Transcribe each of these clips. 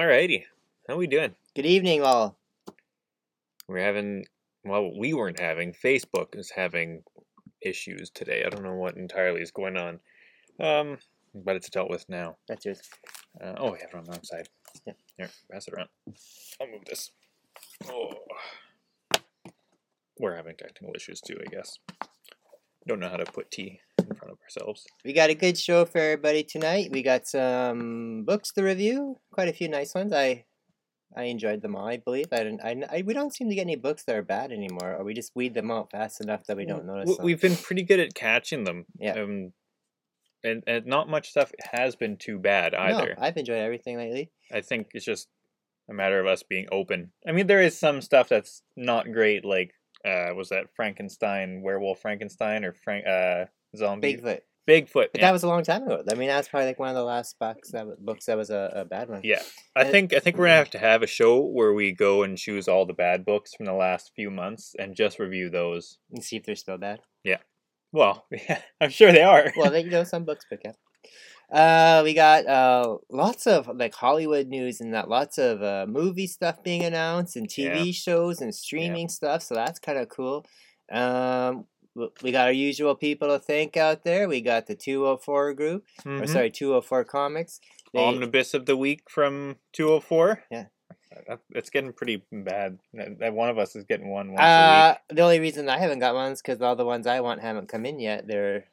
Alrighty. How we doing? Good evening, all. We're having well, we weren't having. Facebook is having issues today. I don't know what entirely is going on. Um, but it's dealt with now. That's yours. Uh, oh, we have it on the wrong side. Yeah. Here, pass it around. I'll move this. Oh. We're having technical issues too, I guess. Don't know how to put tea in front of ourselves. We got a good show for everybody tonight. We got some books to review. Quite a few nice ones. I I enjoyed them all. I believe. I didn't. I, I we don't seem to get any books that are bad anymore, or we just weed them out fast enough that we don't notice. W- them. We've been pretty good at catching them. Yeah. Um, and, and not much stuff has been too bad either. No, I've enjoyed everything lately. I think it's just a matter of us being open. I mean, there is some stuff that's not great, like uh, was that Frankenstein, Werewolf Frankenstein, or Frank uh, Zombie Bigfoot, Bigfoot. but yeah. that was a long time ago. I mean, that's probably like one of the last books that was, books that was a, a bad one. yeah, I And- think I think we're gonna have to have a show where we go and choose all the bad books from the last few months and just review those. And see if they're still bad. Yeah. Well, yeah, I'm sure they are. well, they, you know, some books pick up. Uh, we got uh lots of like Hollywood news and that lots of uh, movie stuff being announced and TV shows and streaming stuff. So that's kind of cool. Um, we got our usual people to thank out there. We got the two hundred four group, or Mhm. sorry, two hundred four comics. They- Omnibus of the week from 204. Yeah. That, that's getting pretty bad. That, one of us is getting one once a Uh, the only reason I haven't got ones because all the ones I want haven't come in yet. They're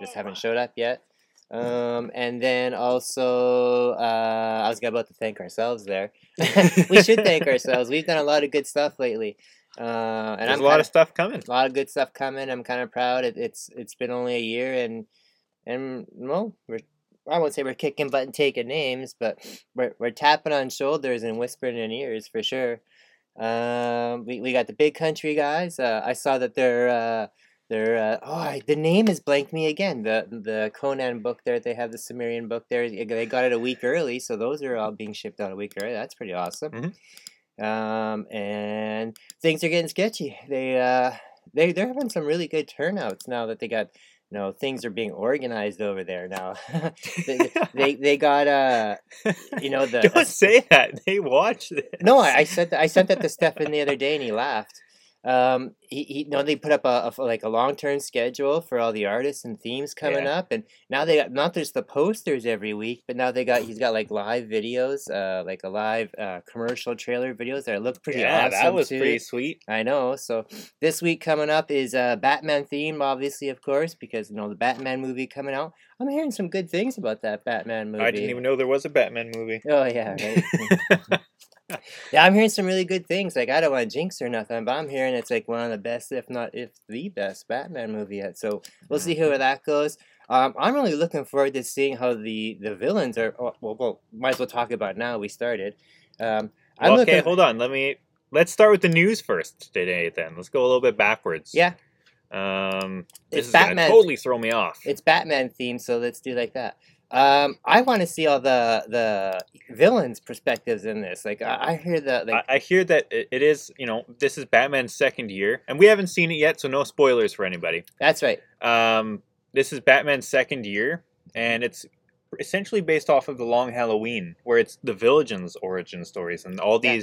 just haven't showed up yet. Um, and then also, uh, I was about to thank ourselves there. we should thank ourselves. We've done a lot of good stuff lately. Uh, and There's I'm a lot kinda- of stuff coming. a lot of good stuff coming. I'm kind of proud. It, it's it's been only a year, and and well, we're I won't say we're kicking butt and taking names, but we're we're tapping on shoulders and whispering in ears for sure. Um, we we got the big country guys. Uh, I saw that they're uh, they're uh, oh I, the name is blanked me again. The the Conan book there. They have the Sumerian book there. They got it a week early, so those are all being shipped out a week early. That's pretty awesome. Mhm. Um, and things are getting sketchy. They uh they they're having some really good turnouts now that they got you know things are being organized over there now. they, they they got uh you know the Don't say that. They watch this. no I, I said that, I sent that to Stefan the other day and he laughed. Um, he, he no, they put up a, a like a long term schedule for all the artists and themes coming up, and now they got not just the posters every week, but now they got he's got like live videos, uh, like a live uh, commercial trailer videos that look pretty yeah, awesome. that was too. pretty sweet. I know. So this week coming up is uh, Batman theme, obviously, of course, because you know the Batman movie coming out. I'm hearing some good things about that Batman movie. I didn't even know there was a Batman movie. Oh yeah, right. yeah, I'm hearing some really good things. Like I don't want to jinx or nothing, but I'm hearing it's like one of the best, if not if the best, Batman movie yet. So we'll see Mm-hmm. how that goes. Um, I'm really looking forward to seeing how the the villains are. Oh, well, well, might as well talk about it now. We started. Um, I'm Well, okay, hold on. Let me. Let's start with the news first today. Then let's go a little bit backwards. Yeah, Um, this It's is Batman. totally throw me off. it's Batman themed, so let's do like that. Um, I want to see all the the villains' perspectives in this. Like I, I hear that. Like I, I hear that it, it is. You know, this is Batman's second year, and we haven't seen it yet, so no spoilers for anybody. that's right. Um, this is Batman's second year, and it's essentially based off of the Long Halloween, where it's the Villains' origin stories and all Yeah.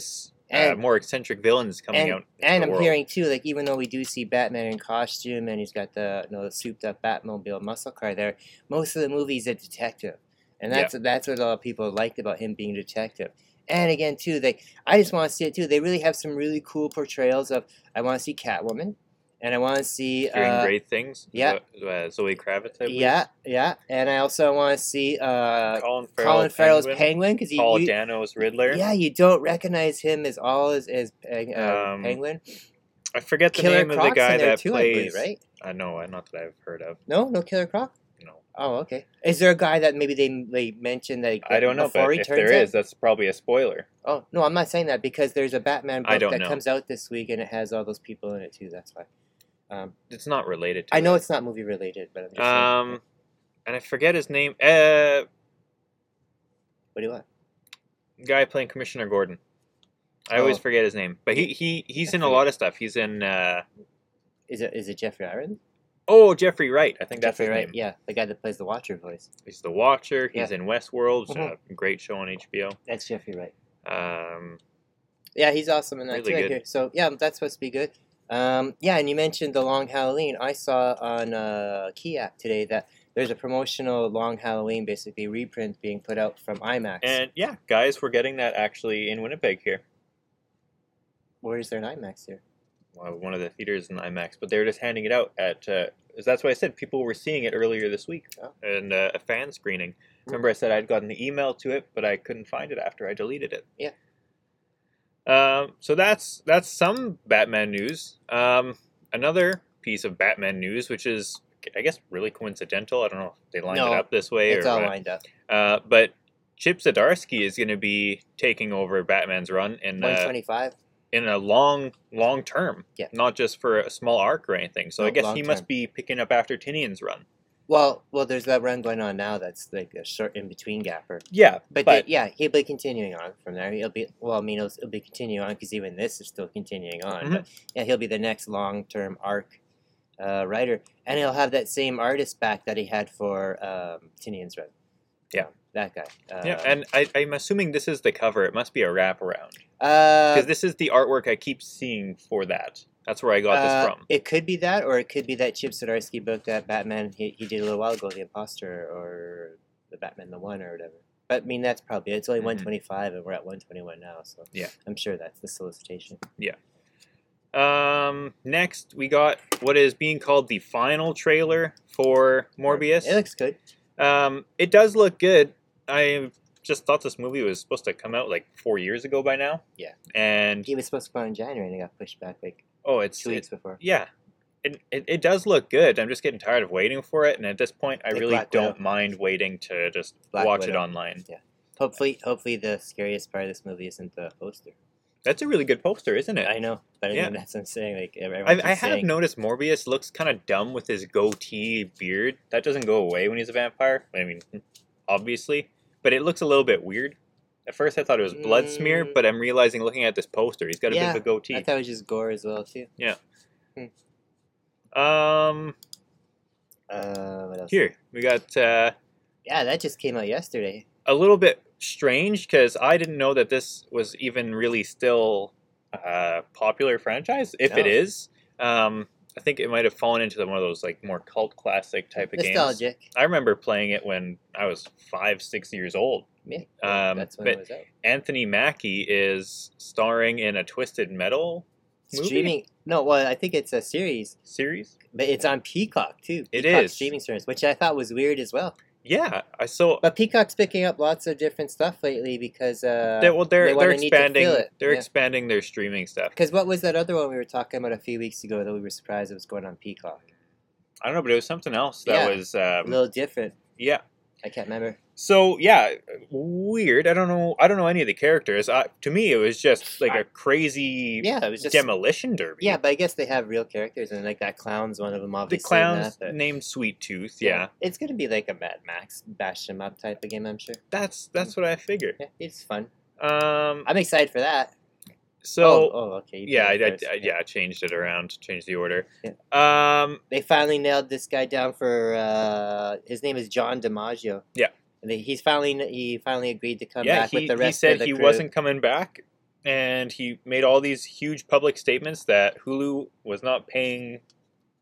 These uh, more eccentric villains coming and, out. and I'm world. hearing too, like even though we do see Batman in costume and he's got the you know the souped up Batmobile muscle car there, most of the movie he's a detective, and that's that's what a lot of people liked about him being a detective. And again, too, they I just want to see it too. They really have some really cool portrayals of. I want to see Catwoman, and I want to see. hearing uh, great things. yeah. Uh, Zoe Kravitz. I. Yeah, yeah, and I also want to see uh, Colin Farrell. Colin Farrell's Penguin, because Paul you, Dano's Riddler. yeah, you don't recognize him as all as as uh, Um, Penguin. I forget the Killer name of the guy that too, I plays. believe, right? I know, not that I've heard of. No, no Killer Croc. No, Oh, okay. Is there a guy that maybe they they mentioned that I don't know, but if there is, that's probably a spoiler. Oh no, I'm not saying that because there's a Batman book that know. comes out this week and it has all those people in it too. That's why. Um, It's not related. to I know that. it's not movie related, but I'm just saying. Um, and I forget his name. Uh, what do you want? guy playing Commissioner Gordon. I always Oh. forget his name, but he he he's I in a lot of stuff. He's in. Uh, Is it is it Jeffrey Irons? oh, Jeffrey Wright. I think that's Jeffrey his Wright. name. Yeah, the guy that plays the Watcher voice. He's the Watcher. He's in Westworld, which is Mhm. a great show on HBO. That's Jeffrey Wright. Um, Yeah, he's awesome in that Really too. I good. hear. So yeah, that's supposed to be good. Um, yeah, and you mentioned the Long Halloween. I saw on uh, Key app today that there's a promotional Long Halloween, basically reprint being put out from IMAX. and yeah, guys, we're getting that actually in Winnipeg here. Where's there an IMAX here? Well, one of the theaters in IMAX, but they're just handing it out at. Uh, that's why I said people were seeing it earlier this week Oh. and uh, a fan screening. Remember, I said I'd gotten the email to it, but I couldn't find it after I deleted it. Yeah. Um, so that's that's some Batman news. Um, another piece of Batman news, which is I guess really coincidental. I don't know if they lined No, it up this way It's or all what. lined up. Uh, but Chip Zdarsky is going to be taking over Batman's run in uh, twenty-five. in a long, long term. Yeah. Not just for a small arc or anything. So I guess he must be picking up after Tynion's run. Well, well, there's that run going on now. That's like a short in between gapper. Yeah, But, but, they- yeah, he'll be continuing on from there. He'll be well. I mean, it'll, it'll be continuing on because even this is still continuing on. Mm-hmm. But yeah, he'll be the next long-term arc uh, writer, and he'll have that same artist back that he had for um, Tynion's run. Yeah. that guy. Uh, yeah, and I, I'm assuming this is the cover. It must be a wraparound uh, because this is the artwork I keep seeing for that. That's where I got uh, this from. It could be that, or it could be that Chip Zdarsky book that Batman he, he did a little while ago, The Imposter, or the Batman the One, or whatever. But I mean, that's probably it's only Mhm. 125, and we're at 121 now, so Yeah. I'm sure that's the solicitation. Um, next we got what is being called the final trailer for Morbius. It looks good. Um, it does look good. I just thought this movie was supposed to come out like four years ago by now. Yeah. And He was supposed to come out in January, and it got pushed back like oh, it's two it- before. yeah. It, it, it does look good. I'm just getting tired of waiting for it, and at this point, I Like really Black don't Widow. mind waiting to just Black watch it Widow. online. Hopefully, hopefully the scariest part of this movie isn't the poster. That's a really good poster, isn't it? I know, but I Yeah. mean that's what I'm saying. Like I, I have saying, noticed Morbius looks kind of dumb with his goatee beard. That doesn't go away when he's a vampire. I mean, obviously, but it looks a little bit weird. At first, I thought it was blood smear, Mm. but I'm realizing looking at this poster, he's got a Yeah, bit of a goatee. I thought it was just gore as well too. Yeah. Um, Uh, what else? here we got uh, Yeah, that just came out yesterday. a little bit strange because I didn't know that this was even really still a popular franchise. If it No. is, um, I think it might have fallen into one of those like more cult classic type of games. Nostalgic. I remember playing it when I was five, six years old. Yeah, Um, that's when but- it was out. Anthony Mackie is starring in a Twisted Metal movie? Streaming. No, well, I think it's a series, series. but it's on Peacock too. It Peacock is. streaming service, which I thought was weird as well. Yeah, I saw. But Peacock's picking up lots of different stuff lately because uh, they, well, they're they they're expanding. it, They're yeah. expanding their streaming stuff. Because what was that other one we were talking about a few weeks ago that we were surprised it was going on Peacock? I don't know, but it was something else that Yeah. was. A Um, little different. yeah. I can't remember. So yeah, weird. I don't know. I don't know any of the characters. I, to me, it was just like a crazy Yeah, it was just demolition derby. yeah, but I guess they have real characters and like that clown's one of them. the Obviously, in clowns that, named Sweet Tooth. Yeah, it's gonna be like a Mad Max bash 'em up type of game. I'm sure. that's that's what I figured. Yeah, it's fun. Um, I'm excited for that. So oh, oh, okay. you yeah, I, I. I- yeah, I changed it around, changed the order. Yeah. Um, They finally nailed this guy down for uh, his name is John DiMaggio. Yeah. And they, he's finally he finally agreed to come yeah, back he, with the he said of the he crew. wasn't coming back, and he made all these huge public statements that Hulu was not paying,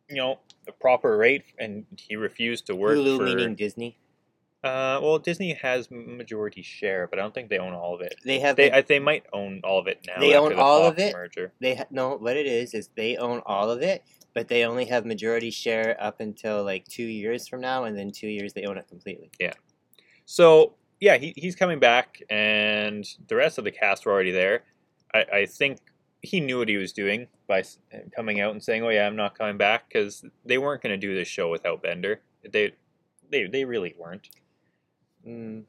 you know, the proper rate, and he refused to work Hulu for. meaning Disney. Uh, well, Disney has majority share, but I don't think they own all of it. They have They the- I, they might own all of it now. They own the all of it? Merger. they ha- no what it is is they own all of it, but they only have majority share up until like two years from now, and then two years they own it completely. Yeah. So yeah, he, he's coming back, and the rest of the cast were already there. I, I think he knew what he was doing by coming out and saying, "Oh yeah, I'm not coming back," because they weren't going to do this show without Bender. They they they really weren't. Mm.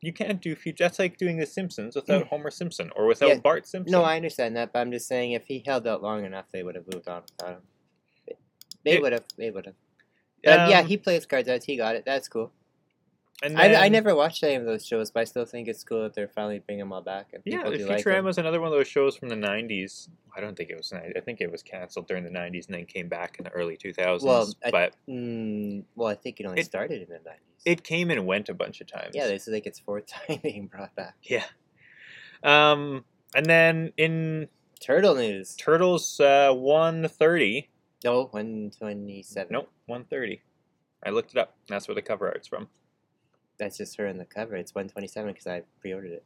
You can't do future. That's like doing The Simpsons without Homer Simpson or without Yeah. Bart Simpson. No, I understand that, but I'm just saying if he held out long enough, they would have moved on without him. They would have. They would have. But yeah, Um, he plays cards out. He got it. That's cool. And I, I never watched any of those shows, but I still think it's cool that they're finally bringing them all back. And Yeah, people the do like Futurama them. was another one of those shows from the '90s. I don't think it was. I think it was canceled during the '90s and then came back in the early 2000s. Well, I- but Mm, well, I think it only It- started in the nineties. it came and went a bunch of times. yeah, this is like its fourth time being brought back. Yeah. Um, and then in Turtle news. Turtles uh, 130. No, one twenty seven. Nope, 130. I looked it up. That's where the cover art's from. That's just her in the cover. It's one twenty seven because I pre ordered it.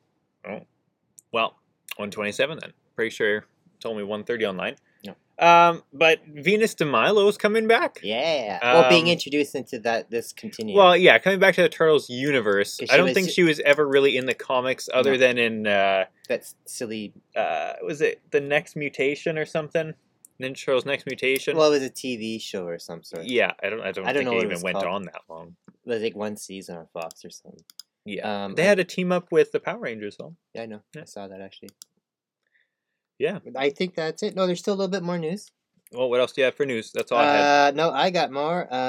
Well, 127 then. Pretty sure told me 130 online. No. Um, but Venus de Milo's coming back. Yeah. well, being Um, introduced into that this continuum. Well, yeah, coming back to the Turtles universe. I don't was- think she was ever really in the comics other No. than in uh, that's silly. uh, was it the next mutation or something? Ninja Turtles next mutation. Well, it was a TV show or some sort. yeah, I don't. I don't, I don't think know it even went called. on that long. It was like one season on Fox or something. Yeah, Um, they I- had a team up with the Power Rangers though. Yeah, I know. Yeah. I saw that actually. Yeah. I think that's it. No, there's still a little bit more news. Well, what else do you have for news? That's all I had. Uh, no, I got more. Uh,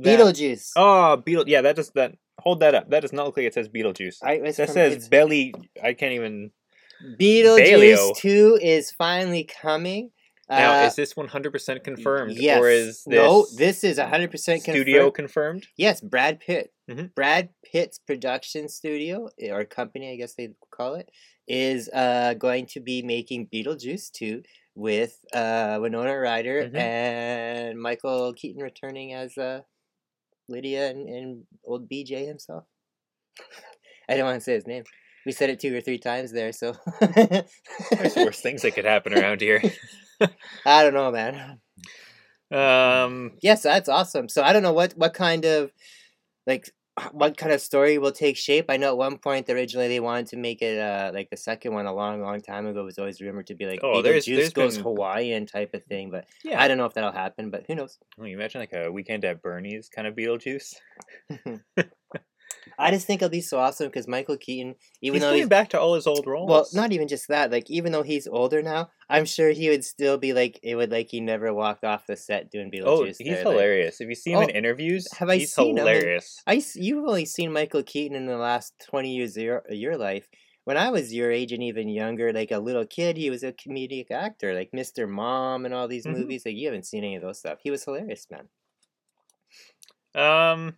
Beetlejuice. Oh, Beetle. Yeah, that does that. Hold that up. That does not look like it says Beetlejuice. I, that from- says Belly. I can't even. Beetlejuice Baleo. 2 is finally coming. Now, Uh, is this one hundred percent confirmed, yes. or is this no? This is hundred percent studio confirmed. confirmed? Yes, Brad Pitt. Mhm. Brad Pitt's production studio eh, or company, I guess they call it, is uh, going to be making Beetlejuice 2 with uh, Winona Ryder Mhm. and Michael Keaton returning as uh, Lydia and, and old BJ himself. I don't want to say his name. We said it two or three times there, so There's worse things that could happen around here. I don't know, man. Um, Yes, that's awesome. So I don't know what what kind of like what kind of story will take shape. I know at one point originally they wanted to make it uh like the second one a long, long time ago was always rumored to be like Oh, there's- Beetlejuice there's goes been- Hawaiian type of thing, but yeah. I don't know if that'll happen. But who knows? Well, you imagine like a weekend at Bernie's kind of Beetlejuice. I just think it'll be so awesome because Michael Keaton, even he's though going he's back to all his old roles. well, not even just that. Like even though he's older now, I'm sure he would still be like it would like he never walked off the set doing Beetlejuice. Oh, he's there, like- hilarious. If you see him in Oh, interviews, have I he's seen him in- hilarious. I s- you've only seen Michael Keaton in the last twenty years of your, your life. When I was your age and even younger, like a little kid, he was a comedic actor, like Mr. Mom and all these Mhm. movies. Like you haven't seen any of those stuff. He was hilarious, man. Um,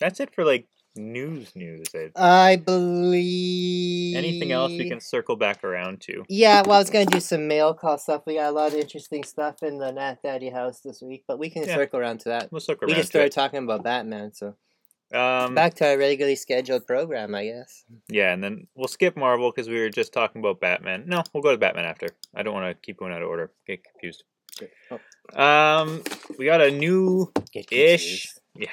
that's it for like news. News. I- I believe. Anything else we can circle back around to? Yeah, well, I was gonna do some mail call stuff. We got a lot of interesting stuff in the Nat Daddy house this week, but we can Yeah. circle around to that. We'll circle We just to started it. talking about Batman, so Um, back to our regularly scheduled program, I guess. yeah, and then we'll skip Marvel because we were just talking about Batman. No, we'll go to Batman after. I don't want to keep going out of order. Get confused. Oh, Um, we got a new ish. Yeah.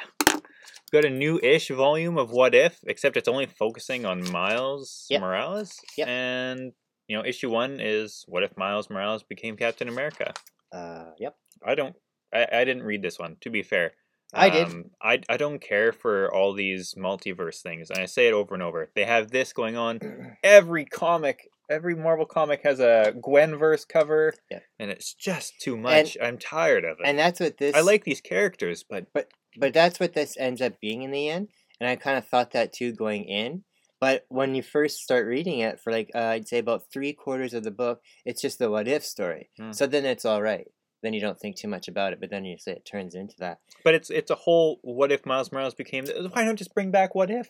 Got a new ish volume of What If, except it's only focusing on Miles Yep. Morales. Yep. And, you know, issue one is What If Miles Morales became Captain America? Uh, yep. I don't, I, I didn't read this one, to be fair. I did. Um, I, I don't care for all these multiverse things. And I say it over and over. They have this going on. Every comic, every Marvel comic has a Gwenverse cover. Yeah. And it's just too much. I'm tired of it. And that's what this. I like these characters, but but that's what this ends up being in the end. And I kind of thought that too going in. But when you first start reading it, for like uh, I'd say about three quarters of the book, it's just the what if story. Hmm. So then it's all right. Then you don't think too much about it. But then you say it turns into that. But it's it's a whole what if Miles Morales became why don't just bring back what if?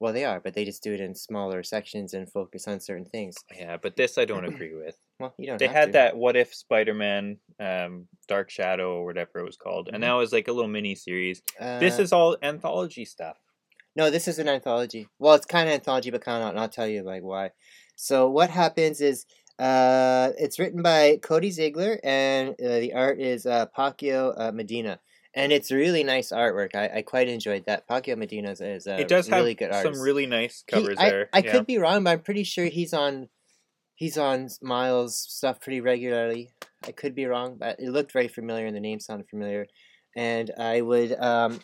Well, they are, but they just do it in smaller sections and focus on certain things. Yeah, but this I don't agree with. Well, you don't. They had to. that what if Spider Man um Dark Shadow or whatever it was called. Mhm. And that was like a little mini series. Uh, this is all anthology stuff. No, this is an anthology. Well, it's kind of anthology, but kind of not. And I'll tell you like why. So what happens is, uh, it's written by Cody Ziglar, and uh, the art is uh, Paco uh, Medina, and it's really nice artwork. I, I quite enjoyed that. Paco Medina is, is a it does have really good artist. some really nice He- covers I, there. I yeah. could be wrong, but I'm pretty sure he's on, he's on Miles stuff pretty regularly. I could be wrong, but it looked very familiar, and the name sounded familiar, and I would um.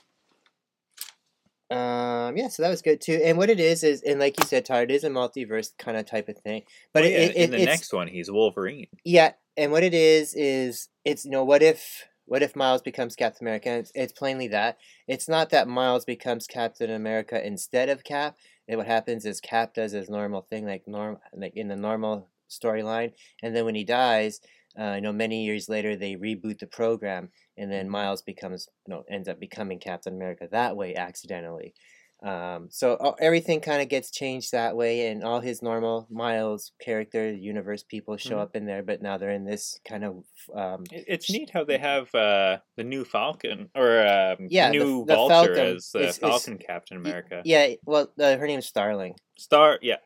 Um, yeah, so that was good too. And what it is is, and like you said, Todd, it is a multiverse kind of type of thing. But Well, it, yeah, it, it in the next one he's Wolverine. yeah, and what it is is it's you know what if what if Miles becomes Captain America? It's, it's plainly that it's not that Miles becomes Captain America instead of Cap. And what happens is Cap does his normal thing, like norm like in the normal storyline, and then when he dies, uh, you know, many years later they reboot the program, and then Miles becomes you know ends up becoming Captain America that way accidentally. Um, so uh, everything kind of gets changed that way, and all his normal Miles character universe people show Mhm. up in there, but now they're in this kind of um, It- It's neat how they have uh, the new Falcon or um, Yeah, new the Vulture Falcon as the is- Falcon Captain America. yeah. Well, uh, her name's Starling, Star, yeah,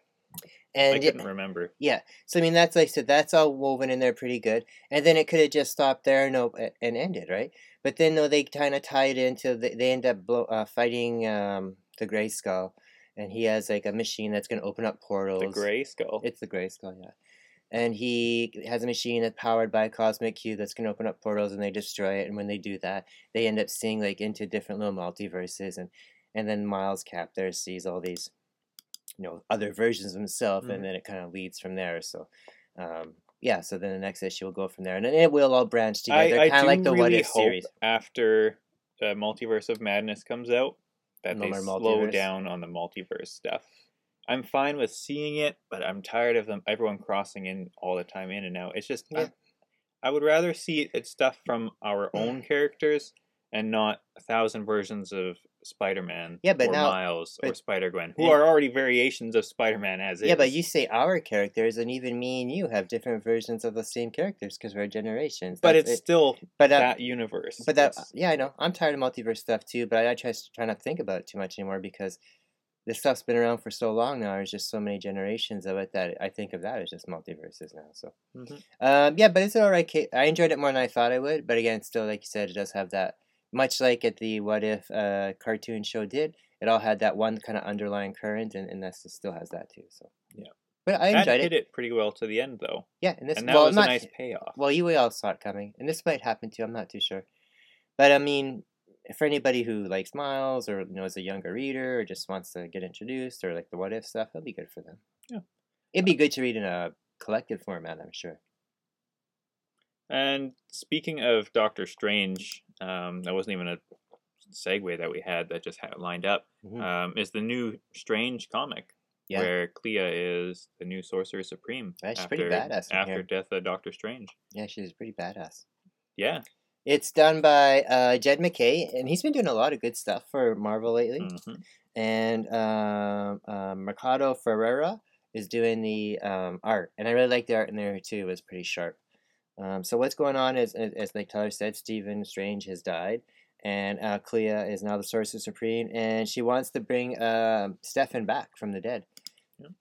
and I couldn't remember. Yeah, so I mean that's like I said, that's all woven in there pretty good, and then it could have just stopped there and op- and ended right. But then no, they kind of tie it into they, they end up blow, uh, fighting um, the Gray Skull, and he has like a machine that's going to open up portals. The Gray Skull. It's the Gray Skull, yeah. And he has a machine that's powered by a cosmic cube that's going to open up portals, and they destroy it. And when they do that, they end up seeing like into different little multiverses, and and then Miles Cap there sees all these, you know, other versions of himself, Mhm. and then it kind of leads from there. So, um, yeah. So then the next issue will go from there, and then it will all branch together, kind of like the really What If hope series. after Multiverse of Madness comes out that No they slow multiverse? down on the multiverse stuff. I'm fine with seeing it, but I'm tired of them everyone crossing in all the time in and out. It's just Yeah. I, I would rather see it stuff from our own characters and not a thousand versions of Spider-Man Yeah, but or now- Miles or Spider-Gwen, who Yeah. are already variations of Spider-Man as is. Yeah, but you say our characters, and even me and you have different versions of the same characters because we're generations. but That's it's it. still but uh, that universe. But that, It's- yeah, I know. I'm tired of multiverse stuff too. But I, I try try not to think about it too much anymore because this stuff's been around for so long now. There's just so many generations of it that I think of that as just multiverses now. So, Mhm. um, yeah, but it's alright. I enjoyed it more than I thought I would. But again, still, like you said, it does have that. Much like at the What If uh, cartoon show did, it all had that one kind of underlying current, and, and this still has that too. So, Yeah. But I that enjoyed hit it. it pretty well to the end, though, Yeah, and this and that well, was not, a nice payoff. well, you all saw it coming, and this might happen too. I'm not too sure, but I mean, for anybody who likes Miles or you know is a younger reader or just wants to get introduced or like the what if stuff, it'll be good for them. Yeah. it'd be good to read in a collected format. I'm sure. And speaking of Doctor Strange, um, that wasn't even a segue that we had that just had lined up. Mhm. Um, is the new Strange comic Yeah. where Clea is the new Sorcerer Supreme Yeah, she's after pretty badass after here. death of Doctor Strange. Yeah, she's pretty badass. Yeah, It's done by uh, Jed MacKay, and he's been doing a lot of good stuff for Marvel lately. mhm. and um, um, Marcelo Ferreira is doing the um, art, and I really like the art in there too. It was pretty sharp. Um, so what's going on is, as, like Tyler said, Stephen Strange has died, and uh, Clea is now the Sorcerer Supreme, and she wants to bring um Stefan back from the dead.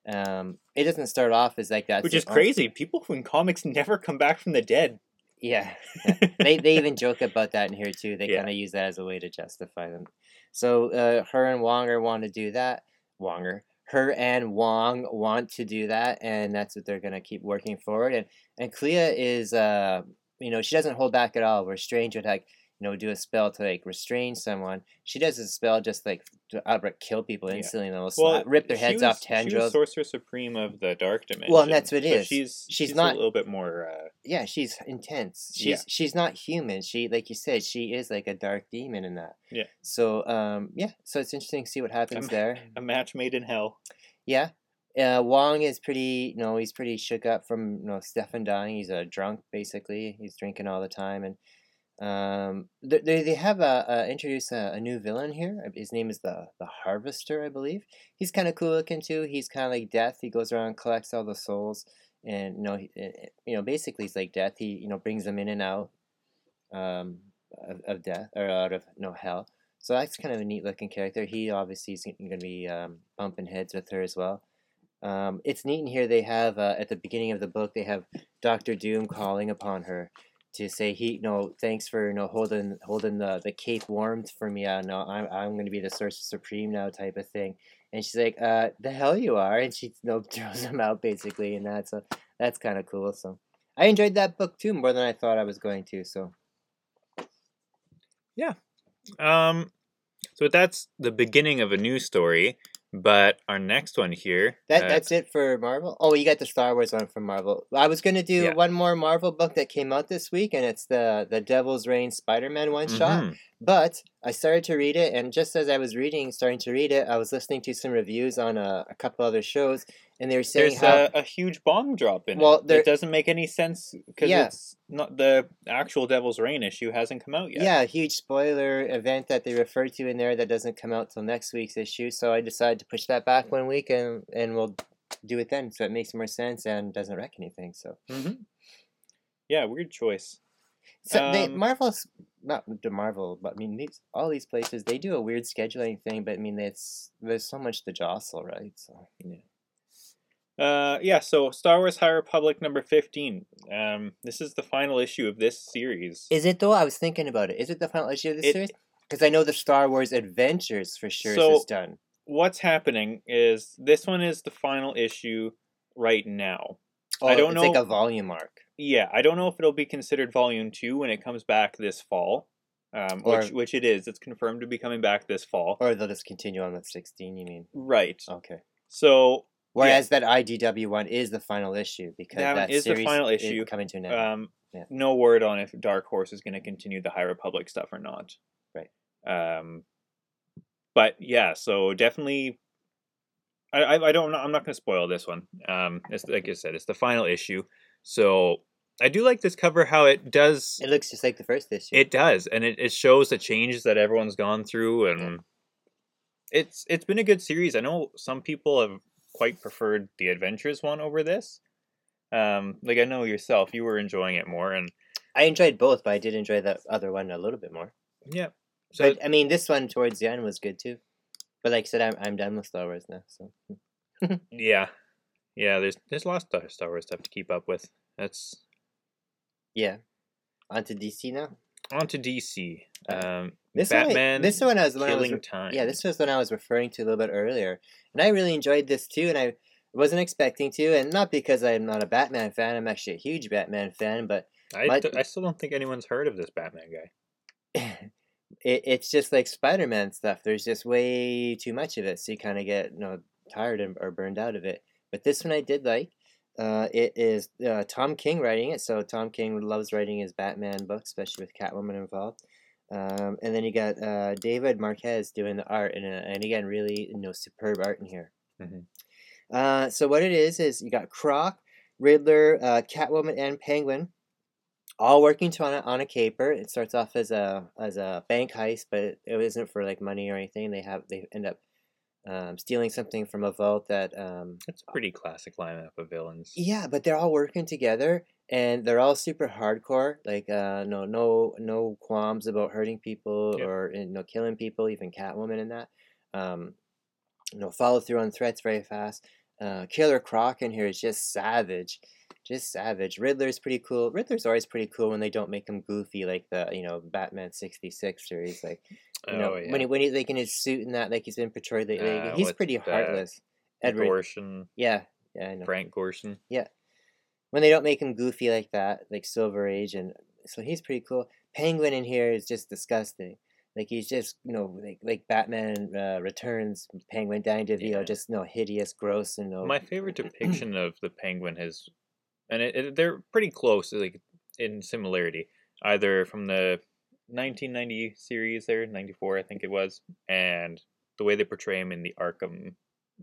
Um, it doesn't start off as like that, which is crazy. People in comics never come back from the dead. Yeah, they they even joke about that in here too. They Yeah. kind of use that as a way to justify them. So uh, her and Wonger want to do that. Wonger, her and Wong want to do that, and that's what they're gonna keep working forward. And and Clea is, uh, you know, she doesn't hold back at all. Where Strange would like, you know, do a spell to like restrain someone. She does a spell just like to outright kill people Yeah. instantly. And they'll Well, rip their heads was- off tendrils. Sorcerer Supreme of the Dark Dimension. Well, and that's what it so is. She's She's she's not- a little bit more. Uh, yeah, she's intense. She's Yeah. she's not human. She like you said, she is like a dark demon in that. Yeah. So um yeah, so it's interesting to see what happens Um, there. a match made in hell. Yeah. Uh, Wong is pretty, you know, he's pretty shook up from, you know, Stefan dying. He's a drunk, basically. He's drinking all the time, and um, they they have a, a introduce a, a new villain here. His name is the the Harvester, I believe. He's kind of cool looking too. He's kind of like Death. He goes around collects all the souls, and you know, he, eh, eh, you know, basically he's like Death. He you know brings them in and out, um, of, of death or out of no hell. So that's kind of a neat looking character. He obviously is going to be um, bumping heads with her as well. Um, it's neat in here. They have uh, at the beginning of the book, they have Doctor Doom calling upon her to say, "He, no, thanks for you know holding holding the, the cape warmed for me. Uh, no, I'm I'm to be the Sorcerer Supreme now, type of thing." And she's like, "Uh, the hell you are!" And she you know, throws him out basically, and that's a that's kind of cool. So I enjoyed that book too more than I thought I was going to. So yeah Um, so that's the beginning of a new story, but our next one here. That uh, that's it for Marvel. Oh, you got the Star Wars one from Marvel. I was gonna do Yeah. one more Marvel book that came out this week, and it's the the Devil's Reign Spider Man one shot. But I started to read it, and just as I was reading, starting to read it, I was listening to some reviews on a, a couple other shows, and they were saying There's how a, a huge bomb drop in Well, it. there- It doesn't make any sense because Yeah. it's not the actual Devil's Reign issue hasn't come out yet. yeah, a huge spoiler event that they refer to in there that doesn't come out till next week's issue. So I decided to push that back one week, and and we'll do it then. So it makes more sense and doesn't wreck anything. So hmm Yeah, weird choice. So they Um, Marvel's not the Marvel, but I mean these all these places they do a weird scheduling thing. But I mean it's there's so much to jostle, right? So Uh, yeah, so Star Wars High Republic number 15. Um, this is the final issue of this series. is it though? I was thinking about it. Is it the final issue of this It- series? Because I know the Star Wars Adventures for sure So- is done. What's happening is this one is the final issue right now. Oh, I don't it's like know- a volume arc. Yeah, I don't know if it'll be considered volume 2 when it comes back this fall. Um, Or- which, which it is. It's confirmed to be coming back this fall. Or they'll just continue on with 16, you mean? Right. Okay. So, Whereas that IDW one is the final issue because That that, one the final is issue. coming to an end. um, Yeah. no word on if Dark Horse is going to continue the High Republic stuff or not. Right. Um, but yeah, so definitely, I I, don't know I'm not going to spoil this one. Um, it's like I said, it's the final issue, so I do like this cover. How it does it looks just like the first issue. it does, and it, it shows the changes that everyone's gone through, and it's it's been a good series. I know some people have quite preferred the Adventures one over this. Um, like I know yourself, you were enjoying it more, and I enjoyed both, but I did enjoy the other one a little bit more. yeah. So But I mean, this one towards the end was good too. But like I said, I'm I'm done with Star Wars now. So yeah, yeah. There's there's lots of Star Wars stuff to keep up with. That's yeah, on to DC now. on to DC. Um, This one, Batman. this one I was one I was killing re- time. Yeah, this was one I was referring to a little bit earlier, and I really enjoyed this too. And I wasn't expecting to, and not because I'm not a Batman fan. I'm actually a huge Batman fan, but I, my- d- I still don't think anyone's heard of this Batman guy. it, it's just like Spider-Man stuff. There's just way too much of it, so you kind of get you know tired and, or burned out of it. But this one I did like. Uh, it is uh, Tom King writing it, so Tom King loves writing his Batman books, especially with Catwoman involved. Um, and then you got uh, David Marquez doing the art, and, uh, and again, really you know superb art in here. Mhm. Uh, so what it is is you got Croc, Riddler, uh, Catwoman, and Penguin, all working to on a, on a caper. It starts off as a as a bank heist, but it, it isn't for like money or anything. They have they end up um, stealing something from a vault that um, It's a pretty classic lineup of villains. yeah, but they're all working together and they're all super hardcore. Like uh, no no no qualms about hurting people Yeah. or you know killing people, even Catwoman and that. Um, you know, follow through on threats very fast. Uh, Killer Croc in here is just savage, just savage. Riddler's pretty cool. Riddler's always pretty cool when they don't make him goofy like the you know Batman sixty six series. Like you know oh yeah. when he when he's like in his suit and that, like he's been portrayed. Like, Uh, he's pretty heartless. Edward, Gorshin, yeah, yeah, I know Frank Gorshin. Yeah, when they don't make him goofy like that, like Silver Age, and so he's pretty cool. Penguin in here is just disgusting. Like he's just you know like like Batman uh, Returns Penguin Danny DeVito, Yeah. just no hideous, gross, and no. My favorite depiction of the Penguin has, and it, it, they're pretty close, like in similarity, either from the 1990 series there, 94 I think it was, and the way they portray him in the Arkham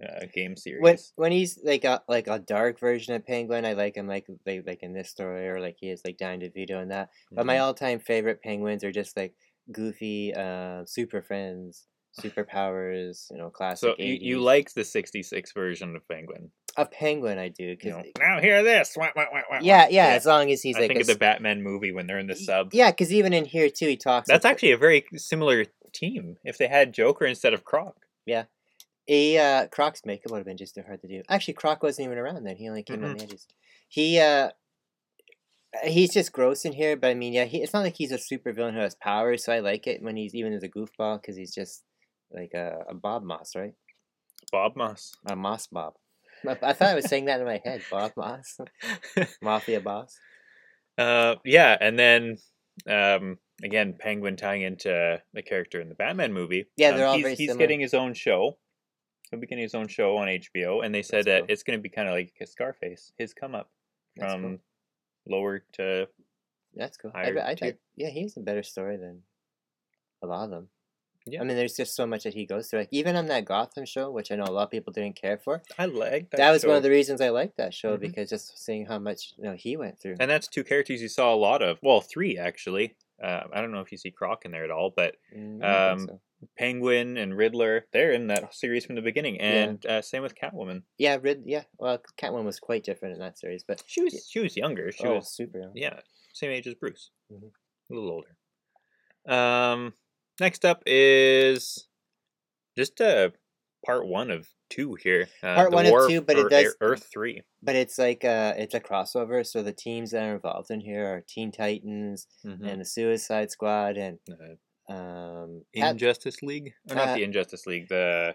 uh, game series. when when he's like a like a dark version of Penguin, I like him like like, like in this story or like he is like Danny DeVito and that. But my Mhm. all time favorite penguins are just like goofy, uh, super friends, superpowers, you know, classic. so you, you like the 66 version of Penguin? A penguin? I do You because know, now hear this. Wah, wah, wah, yeah, wah." yeah, As long as he's I like think a of the Batman movie when they're in the sub. Yeah, because even in here too, he talks. That's like- actually a very similar team. If they had Joker instead of Croc. Yeah, a uh, Croc's makeup would have been just too hard to do. Actually, Croc wasn't even around then. He only came on Mhm. the edges. He uh, he's just gross in here, but I mean, yeah, he, it's not like he's a super villain who has powers. So I like it when he's even as a goofball because he's just like a, a Bob Moss, right? Bob Moss. A Moss Bob. I, I thought I was saying that in my head, Bob Moss, Mafia boss. Uh, yeah, and then um, again, Penguin tying into the character in the Batman movie. Yeah, Um, they're all he's, very He's similar. getting his own show. He'll be getting his own show on HBO, and they said That's that cool. it's going to be kind of like a Scarface, his come up That's from cool. lower to That's cool. I, bet- I yeah, he has a better story than a lot of them. Yeah. I mean, there's just so much that he goes through. Like even on that Gotham show, which I know a lot of people didn't care for. I like That, was one of the reasons I liked that show Mhm. because just seeing how much you know he went through. And that's two characters you saw a lot of. Well, three actually. Uh, I don't know if you see Croc in there at all, but Mm, um, so. Penguin and Riddler, they're in that series from the beginning, and uh, same with Catwoman. Yeah, Rid. Yeah, well, Catwoman was quite different in that series, but She was she was younger. She oh, was super. young. yeah, same age as Bruce, Mhm. a little older. Um, next up is just a part one of two here. Uh, Part one of two, but it does- Earth three. But it's like uh, it's a crossover. So the teams that are involved in here are Teen Titans Mhm. and the Suicide Squad and Uh, um. Injustice League, or not uh, the Injustice League, the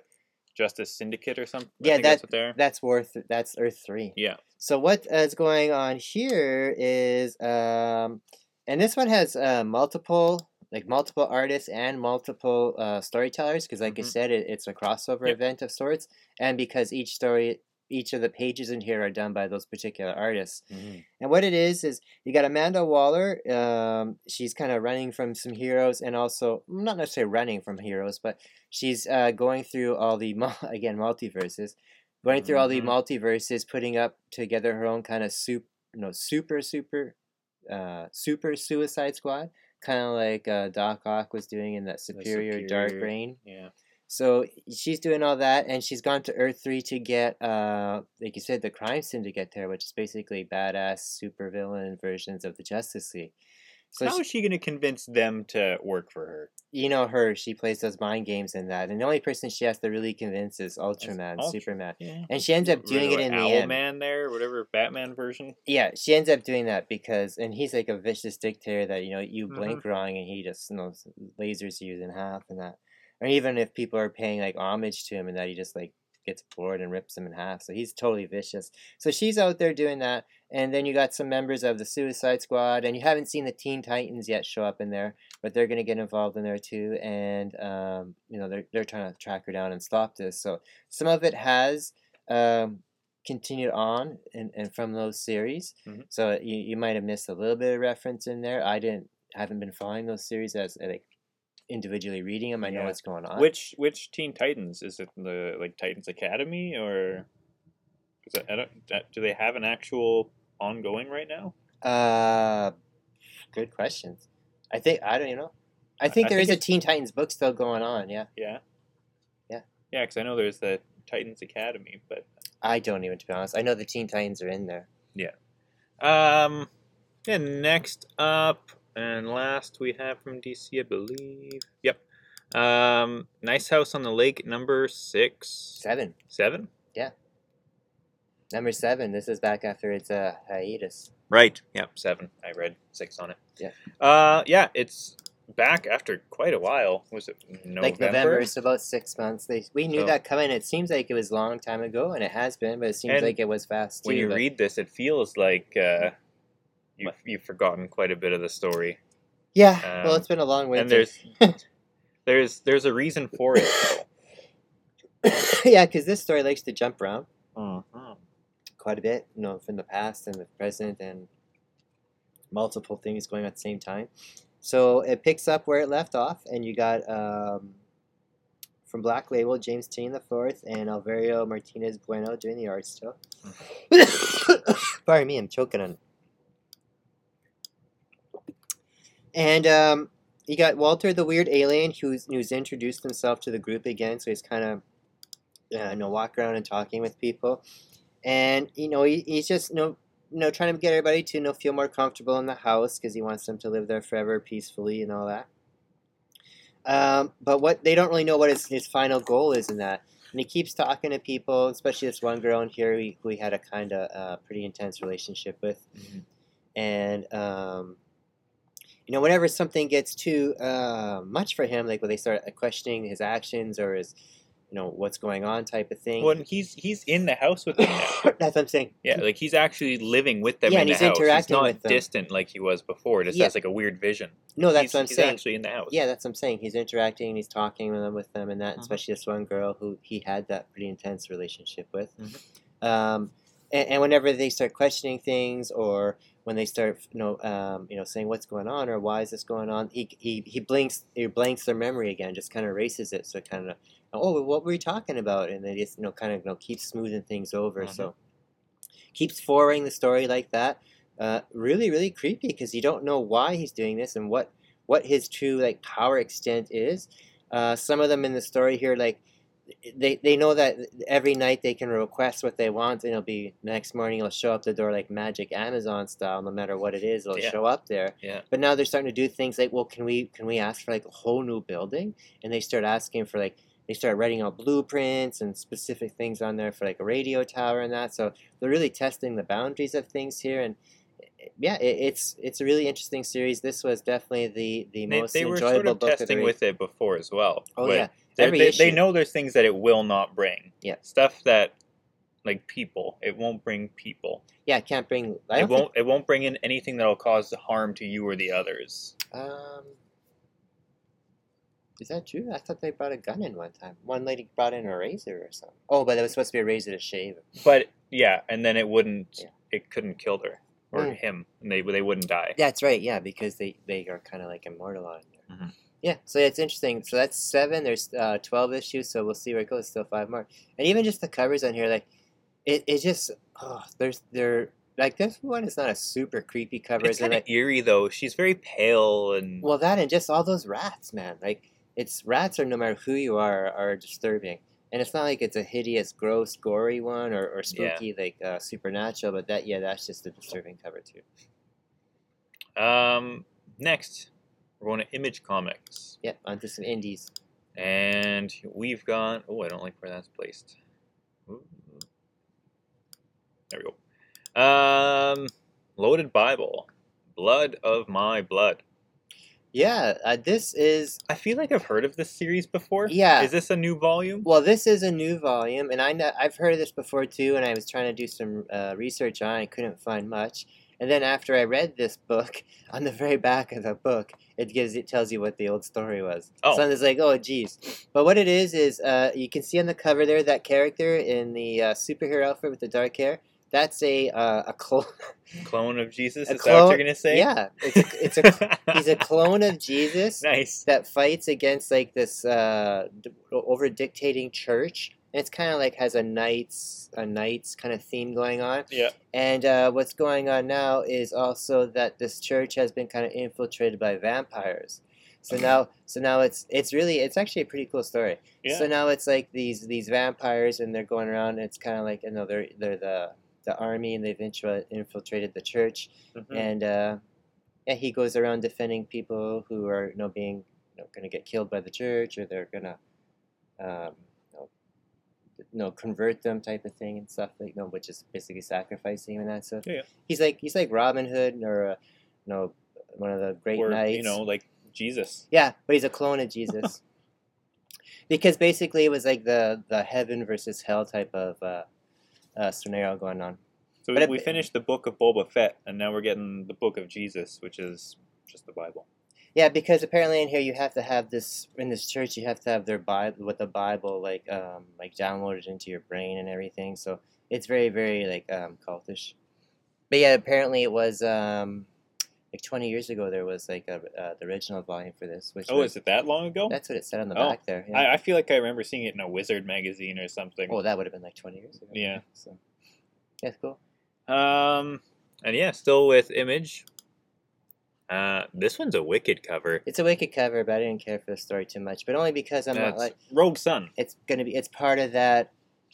Justice Syndicate or something. Yeah, that- that's what they're. that's worth. That's Earth three. Yeah. So what is going on here is, um, and this one has uh, multiple, like multiple artists and multiple uh, storytellers, because like I Mhm. said, it, it's a crossover Yep. event of sorts, and because each story, each of the pages in here are done by those particular artists. And what it is is you got Amanda Waller. Um, she's kind of running from some heroes, and also not necessarily running from heroes, but she's uh, going through all the again multiverses, going through all the Mhm. multiverses, putting up together her own kind of soup, no super super, uh, super Suicide Squad, kind of like uh, Doc Ock was doing in that Superior, Dark Superior- Reign. Yeah. So she's doing all that, and she's gone to Earth Three to get, uh, like you said, the crime syndicate there, which is basically badass supervillain versions of the Justice League. So How she- is she going to convince them to work for her? you know her, she plays those mind games and that, and the only person she has to really convince is Ultraman, Ultra- Superman, Yeah. and she ends up doing it in the end. Man there, whatever Batman version. Yeah, she ends up doing that because, and he's like a vicious dictator that you know you Mhm. blink wrong and he just you know lasers you in half and that, or even if people are paying like homage to him and that he just like gets bored and rips them in half. So he's totally vicious. So she's out there doing that, and then you got some members of the Suicide Squad, and you haven't seen the Teen Titans yet show up in there, but they're gonna get involved in there too, and um, you know they're they're trying to track her down and stop this. So some of it has. Um, continued on and, and from those series Mhm. so you, you might have missed a little bit of reference in there i didn't haven't been following those series as like individually reading them i know Yeah. what's going on Which which Teen Titans is it? The like Titans Academy or? Is it, I don't, uh, do they have an actual ongoing right now? uh good questions i think i don't you know i I- think I there think is a teen titans book still going on yeah Yeah. Yeah. Yeah, because I know there's the Titans Academy, but i don't even to be honest i know the teen titans are in there Yeah. um, And Next up and last we have from DC, I believe. Yep. Um, Nice House on the Lake, number six, seven seven. number seven this is back after its uh, hiatus Right. Yeah, seven. I read six on it. Yeah. Uh, yeah, it's back after quite a while. Was it November? like november it's about six months they we knew So- that coming it seems like it was a long time ago and it has been but it seems like it was fast too When you but- read this, it feels like uh, you've, you've forgotten quite a bit of the story. yeah well um, it's been a long winter And there's there's there's a reason for it. Though. yeah, because this story likes to jump around Mm-hmm. quite a bit, you know, from the past and the present and multiple things going on at the same time. So it picks up where it left off, and you got um, from Black Label James Tynion the Fourth and Alvaro Martinez Bueno doing the art still. Pardon me, I'm choking on. it. And um, you got Walter the Weird Alien, who's who's introduced himself to the group again, so he's kind of uh, you know walk around and talking with people, and you know he, he's just you know you know trying to get everybody to you know feel more comfortable in the house because he wants them to live there forever peacefully and all that. Um, but what they don't really know what his, his final goal is in that, and he keeps talking to people, especially this one girl in here who he, who he had a kind of uh, pretty intense relationship with, and um, you know whenever something gets too uh, much for him, like when they start questioning his actions or his you know what's going on type of thing. When he's he's in the house with them now. That's what I'm saying. Yeah, like he's actually living with them Yeah, in and the he's house. interacting he's not with them. distant like he was before. Just Yeah. has like a weird vision. No, that's he's, what I'm he's saying. actually in the house. Yeah, that's what I'm saying. He's interacting, he's talking with them, with them, and that, Mhm. especially this one girl who he had that pretty intense relationship with. Mhm. Um, and, and whenever they start questioning things or when they start, you know, um, you know, saying what's going on or why is this going on, he he, he blinks he blanks their memory again, just kind of erases it, so kind of, oh, what were we talking about? And they just you know kind of you know keeps smoothing things over, Mhm. so keeps forwarding the story like that. Uh, really, really creepy because you don't know why he's doing this and what what his true like power extent is. Uh, some of them in the story here, like they they know that every night they can request what they want, and it'll be next morning. It'll show up the door like magic Amazon style, no matter what it is. It'll Yeah. show up there. Yeah. But now they're starting to do things like, well, can we can we ask for like a whole new building? And they start asking for like they start writing out blueprints and specific things on there for like a radio tower and that. So they're really testing the boundaries of things here and. Yeah, it, it's it's a really interesting series. This was definitely the the They, most they were enjoyable sort of book testing with it before as well. Oh yeah, every they, they know there's things that it will not bring. Yeah. Stuff that, like people, it won't bring people. yeah. It can't bring. I It won't. It won't bring in anything that'll cause harm to you or the others. Um, is that true? I thought they brought a gun in one time. One lady brought in a razor or something. Oh, but it was supposed to be a razor to shave. But yeah, and then it wouldn't. Yeah. It couldn't kill her or Mm. him, and they they wouldn't die. That's right. Yeah, because they they are kind of like immortal on there. Mhm. Yeah, so it's interesting. So that's seven. There's uh, twelve issues. So we'll see where it goes. Still five more. And even just the covers on here, like it, it just oh, there's they're like this one is not a super creepy cover. It's kind of like, eerie though. She's very pale and well, that and just all those rats, man. Like it's rats are no matter who you are are disturbing. And it's not like it's a hideous, gross, gory one or, or Yeah. spooky like uh, supernatural, but that yeah, that's just a disturbing cover too. Um, next, we're going to Image Comics, Yep, onto some indies. and we've got. Oh, I don't like where that's placed. Ooh. There we go. Um, Loaded Bible, Blood of My Blood. Yeah, uh, this is I feel like I've heard of this series before. Yeah. Is this a new volume? Well, this is a new volume, and I know, I've heard of this before too. And I was trying to do some uh, research on, it, I couldn't find much. And then after I read this book, on the very back of the book, it gives it tells you what the old story was. Oh. So it's like, oh, geez. But what it is is, uh, you can see on the cover there that character in the uh, superhero outfit with the dark hair. That's a uh, a clone. Clone of Jesus? A Is that what you're gonna say? yeah, it's a, it's a he's a clone of Jesus. nice. that fights against like this uh, d- over dictating church. And it's kind of like has a knights a knights kind of theme going on. Yeah. And uh, what's going on now is also that this church has been kind of infiltrated by vampires. So now, so now it's it's really it's actually a pretty cool story. Yeah. So now it's like these these vampires and they're going around. And it's kind of like you know they're they're the the army and they've infiltrated the church Mhm. and uh, yeah, he goes around defending people who are you know being you know, going to get killed by the church or they're gonna um, you know, convert them type of thing and stuff like you know, which is basically sacrificing him and that stuff. Yeah, yeah. He's like he's like Robin Hood or uh, you know one of the great or knights. you know, like Jesus. Yeah, but he's a clone of Jesus. because basically it was like the the heaven versus hell type of uh, uh, scenario going on. So But we, it- we finished the book of Boba Fett, and now we're getting the book of Jesus, which is just the Bible. Yeah, because apparently in here you have to have this in this church you have to have their Bible with the Bible like um like downloaded into your brain and everything. So it's very very like um cultish. But yeah, apparently it was um like 20 years ago there was like a uh, the original volume for this which Oh, was, is it that long ago? that's what it said on the Oh, back there. Yeah. I, I feel like I remember seeing it in a Wizard magazine or something. oh, that would have been like 20 years ago. Yeah. So yeah, cool. Um, and yeah, still with Image. Uh, this one's a wicked cover. It's a wicked cover, but I didn't care for the story too much. But only because I'm not like Rogue Sun. it's gonna be it's part of that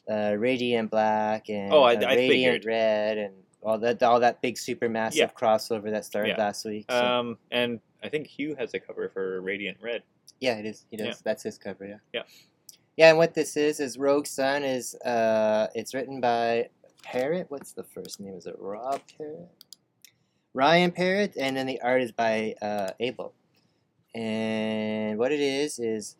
uh, radiant black and Oh, I- uh, I radiant figured. red and all that all that big super massive Yeah. crossover that started Yeah. last week. So, Um, and I think Hugh has a cover for Radiant Red. yeah, it is. He does. yeah. That's his cover. Yeah. Yeah. Yeah, and what this is is Rogue Sun is uh it's written by Parrott. What's the first name? Is it Rob Parrott? Ryan Parrott, and then the art is by uh, Abel. And what it is is,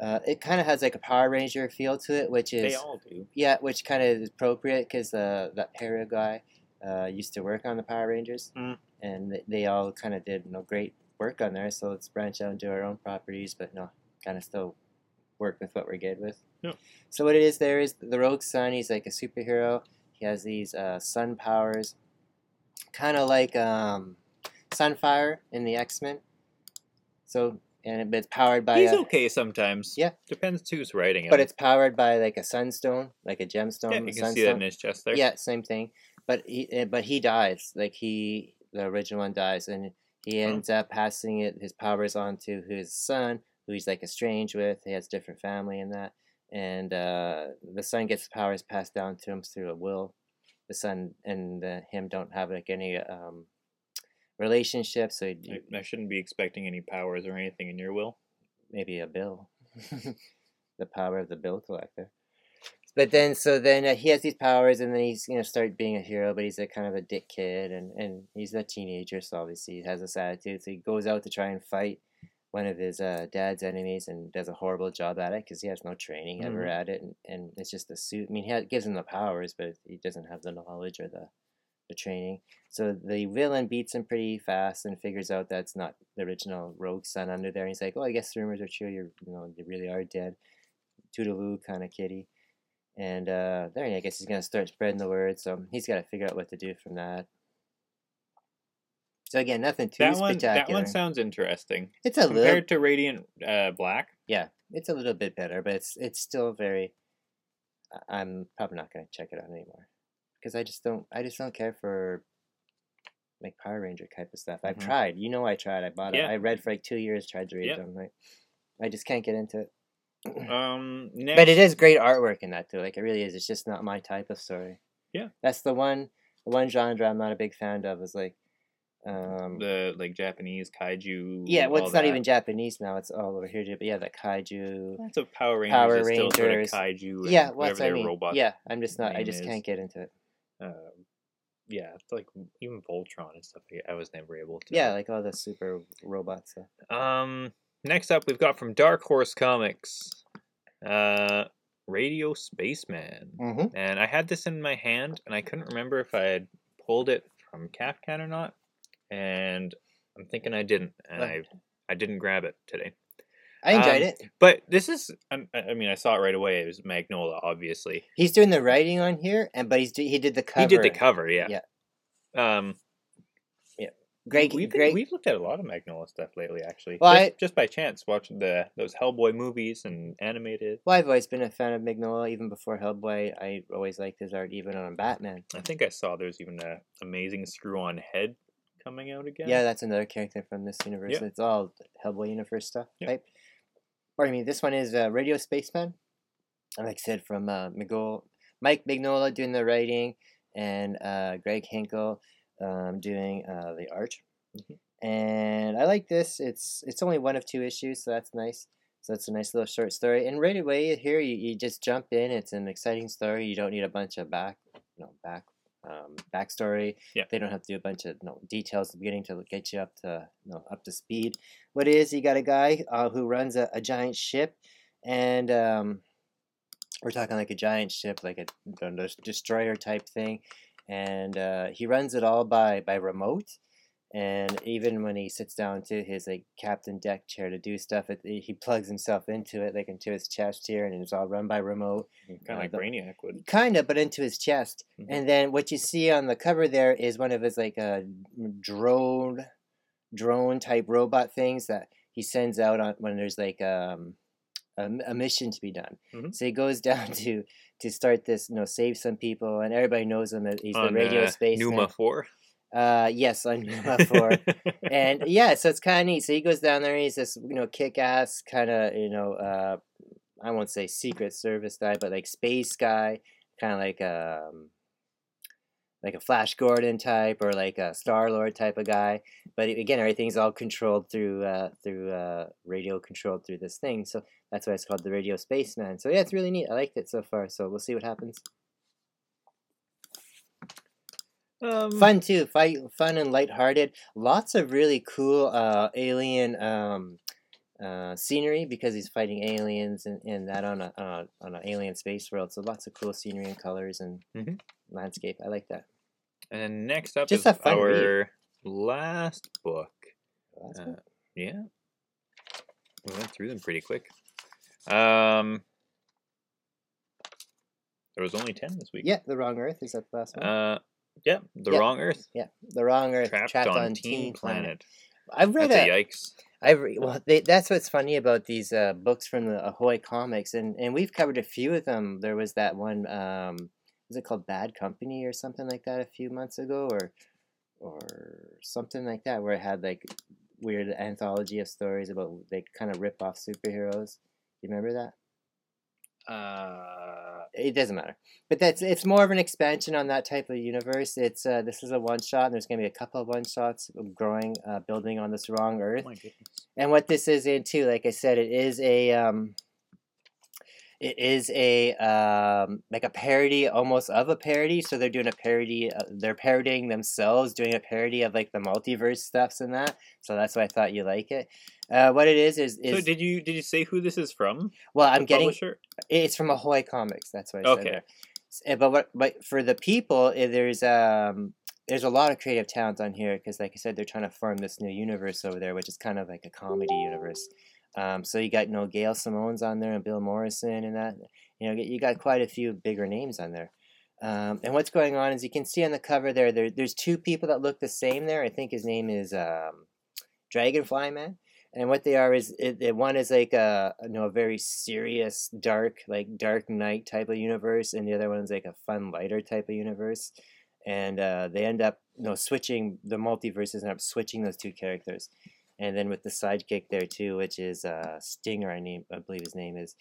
uh, it kind of has like a Power Ranger feel to it, which is They all do. yeah, which kind of is appropriate because uh, that Parrott guy uh, used to work on the Power Rangers, Mm. and they all kind of did you know great work on there. So let's branch out and do our own properties, but no, kind of still work with what we're good with. Yeah. So what it is there is the Rogue Sun. He's like a superhero. He has these uh, sun powers, kind of like um, Sunfire in the X Men. So and it's powered by. He's a, okay sometimes. Yeah. Depends who's writing him. But it's powered by like a sunstone, like a gemstone. yeah, you can see that sunstone. in his chest there. Yeah, same thing. But he, eh, but he dies. Like he, the original one dies, and he Oh. ends up passing it his powers on to his son, who he's like estranged with. He has different family and that, and uh, the son gets the powers passed down to him through a will. The son and uh, him don't have like any um, relationship, so I, I shouldn't be expecting any powers or anything in your will. maybe a bill, the power of the bill collector. But then, so then uh, he has these powers, and then he's you know start being a hero, but he's a kind of a dick kid, and and he's a teenager, so obviously he has this attitude. So he goes out to try and fight one of his uh, dad's enemies, and does a horrible job at it because he has no training ever Mhm. at it, and, and it's just the suit. I mean, he gives him the powers, but he doesn't have the knowledge or the the training. So the villain beats him pretty fast and figures out that's not the original rogue son under there. And He's like, "Oh, I guess the rumors are true. You're, you know, you really are dead." Toodaloo kind of kitty. And uh, there, I guess he's gonna start spreading the word. So he's got to figure out what to do from that. So again, nothing too That one, spectacular. that one sounds interesting. it's a little, Compared to Radiant uh, Black, yeah, it's a little bit better, but it's it's still very. I'm probably not gonna check it out anymore because I just don't. I just don't care for like Power Ranger type of stuff. I've Mhm. tried. You know, I tried. I bought it. Yeah. I read for like two years. Tried to read Yeah. them. Like, I just can't get into it. um, next, But it is great artwork in that too. Like it really is. It's just not my type of story. Yeah. That's the one. The one genre I'm not a big fan of is like. Um, the like Japanese kaiju. yeah, well, it's not that. even Japanese now. It's all over here. But yeah, the kaiju. That's what Power Rangers Power still sort of Rangers. kaiju. And Yeah, well, whatever that's what I mean. robot. Yeah, I'm just not. I just is. can't get into it. Uh, yeah, it's like even Voltron and stuff. I- was never able to. Yeah, like all the super robots. Um. Next up, we've got from Dark Horse Comics, uh, Radio Spaceman, Mm-hmm. and I had this in my hand, and I couldn't remember if I had pulled it from Kafkan or not, and I'm thinking I didn't, and I Right. I didn't grab it today. I enjoyed Um, it. But this is, I I mean, I saw it right away. It was Mignola, obviously. He's doing the writing on here, and but he's do- he did the cover. He did the cover, yeah. Yeah. Um, Great, we've, been- great. we've looked at a lot of Mignola stuff lately, actually. Well, just, I- just by chance, watching the those Hellboy movies and animated. Well, I've always been a fan of Mignola, even before Hellboy. I always liked his art, even on Batman. I think I saw there's even a amazing screw-on head coming out again. Yeah, that's another character from this universe. Yeah. It's all Hellboy universe stuff Yeah. type. Pardon me. This one is uh, Radio Spaceman. Like I said, from uh, Miguel, Mike Mignola doing the writing, and uh, Greg Hinkle um, doing uh, the art. Mhm. And I like this. It's it's only one of two issues, so that's nice. So that's a nice little short story. And right away here, you, you just jump in. It's an exciting story. You don't need a bunch of back, no back, um, backstory. Yeah. They don't have to do a bunch of no details at the beginning to get you up to no up to speed. What it is you got a guy uh, who runs a, a giant ship, and um, we're talking like a giant ship, like a, a destroyer type thing, and uh, he runs it all by by remote. And even when he sits down to his like captain deck chair to do stuff, it, he plugs himself into it, like into his chest here, and it's all run by remote. kind uh, of like the- Brainiac would. Kind of, but into his chest. Mhm. And then what you see on the cover there is one of his like uh, drone, drone type robot things that he sends out on when there's like um, a, a mission to be done. Mhm. So he goes down to to start this, you know, save some people, and everybody knows him. as He's the radio uh, space. Numa Four. Uh, yes, on Numa Four and yeah, so it's kind of neat. So he goes down there. and He's this you know kick ass kind of you know uh, I won't say secret service guy, but like space guy, kind of like um like a Flash Gordon type or like a Star Lord type of guy. But again, everything's all controlled through uh, through uh, radio controlled through this thing. So that's why it's called the Radio Spaceman. So yeah, it's really neat. I liked it so far. So we'll see what happens. Um, fun too fight fun and lighthearted lots of really cool uh alien um uh scenery because he's fighting aliens and, and that on a uh, on an alien space world so lots of cool scenery and colors and Mhm. landscape i like that And then next up Just is fun read. our last book. That's Uh, yeah, we went through them pretty quick. Um, there was only ten this week. yeah the wrong earth is that the last one Uh, Yeah, the Yeah. wrong Earth. Yeah, the wrong Earth Trapped, on, Teen Planet. I've read That's a, a yikes. I've re- well, they, that's what's funny about these uh, books from the Ahoy Comics, and and we've covered a few of them. There was that one, um, was it called Bad Company or something like that a few months ago, or or something like that, where it had like weird anthology of stories about they kind of rip off superheroes. You remember that? Uh, It doesn't matter, but that's it's more of an expansion on that type of universe. It's uh, this is a one shot, and there's gonna be a couple of one shots growing, uh, building on this wrong Earth. oh. And what this is into, like I said, it is a um, it is a um, like a parody almost of a parody. So they're doing a parody. Uh, they're parodying themselves, doing a parody of like the multiverse stuffs and that. So that's why I thought you like it. Uh, what it is is is So did you did you say who this is from? well, I'm getting publisher? it's from Ahoy Comics. That's what I said. Okay. there. S- eh, But what? But for the people, eh, there's um there's a lot of creative talent on here because, like I said, they're trying to form this new universe over there, which is kind of like a comedy universe. Um, so you got you know Gail Simone's on there and Bill Morrison and that. You know you got quite a few bigger names on there. Um, and what's going on is you can see on the cover there, there there's two people that look the same there. I think his name is um, Dragonfly Man. And what they are is it, it- one is like a you know a very serious dark like Dark Knight type of universe, and the other one is like a fun lighter type of universe. And uh, they end up you know switching the multiverses end up switching those two characters, and then with the sidekick there too, which is uh, Stinger, I name I believe his name is.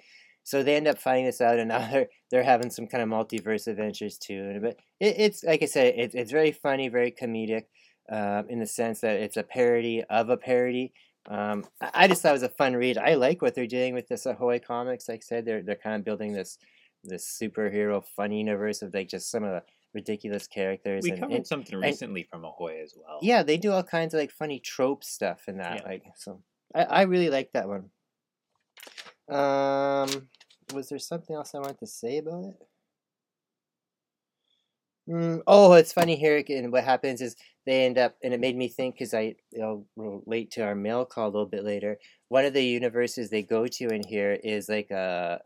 So they end up finding this out, and now they're they're having some kind of multiverse adventures too. But it, it's like I said, it, it's very funny, very comedic, um, in the sense that it's a parody of a parody. Um, I I just thought it was a fun read. I like what they're doing with this Ahoy comics. Like I said, they're they're kind of building this this superhero fun universe of like just some of the ridiculous characters. We and, covered and- something recently from Ahoy as well. yeah, they do all kinds of like funny trope stuff in that. Yeah. Like so, I I really like that one. Um, was there something else I wanted to say about it? Mm, oh, it's funny here. And what happens is they end up, and it made me think because I I'll relate to our mail call a little bit later. One of the universes they go to in here is like a,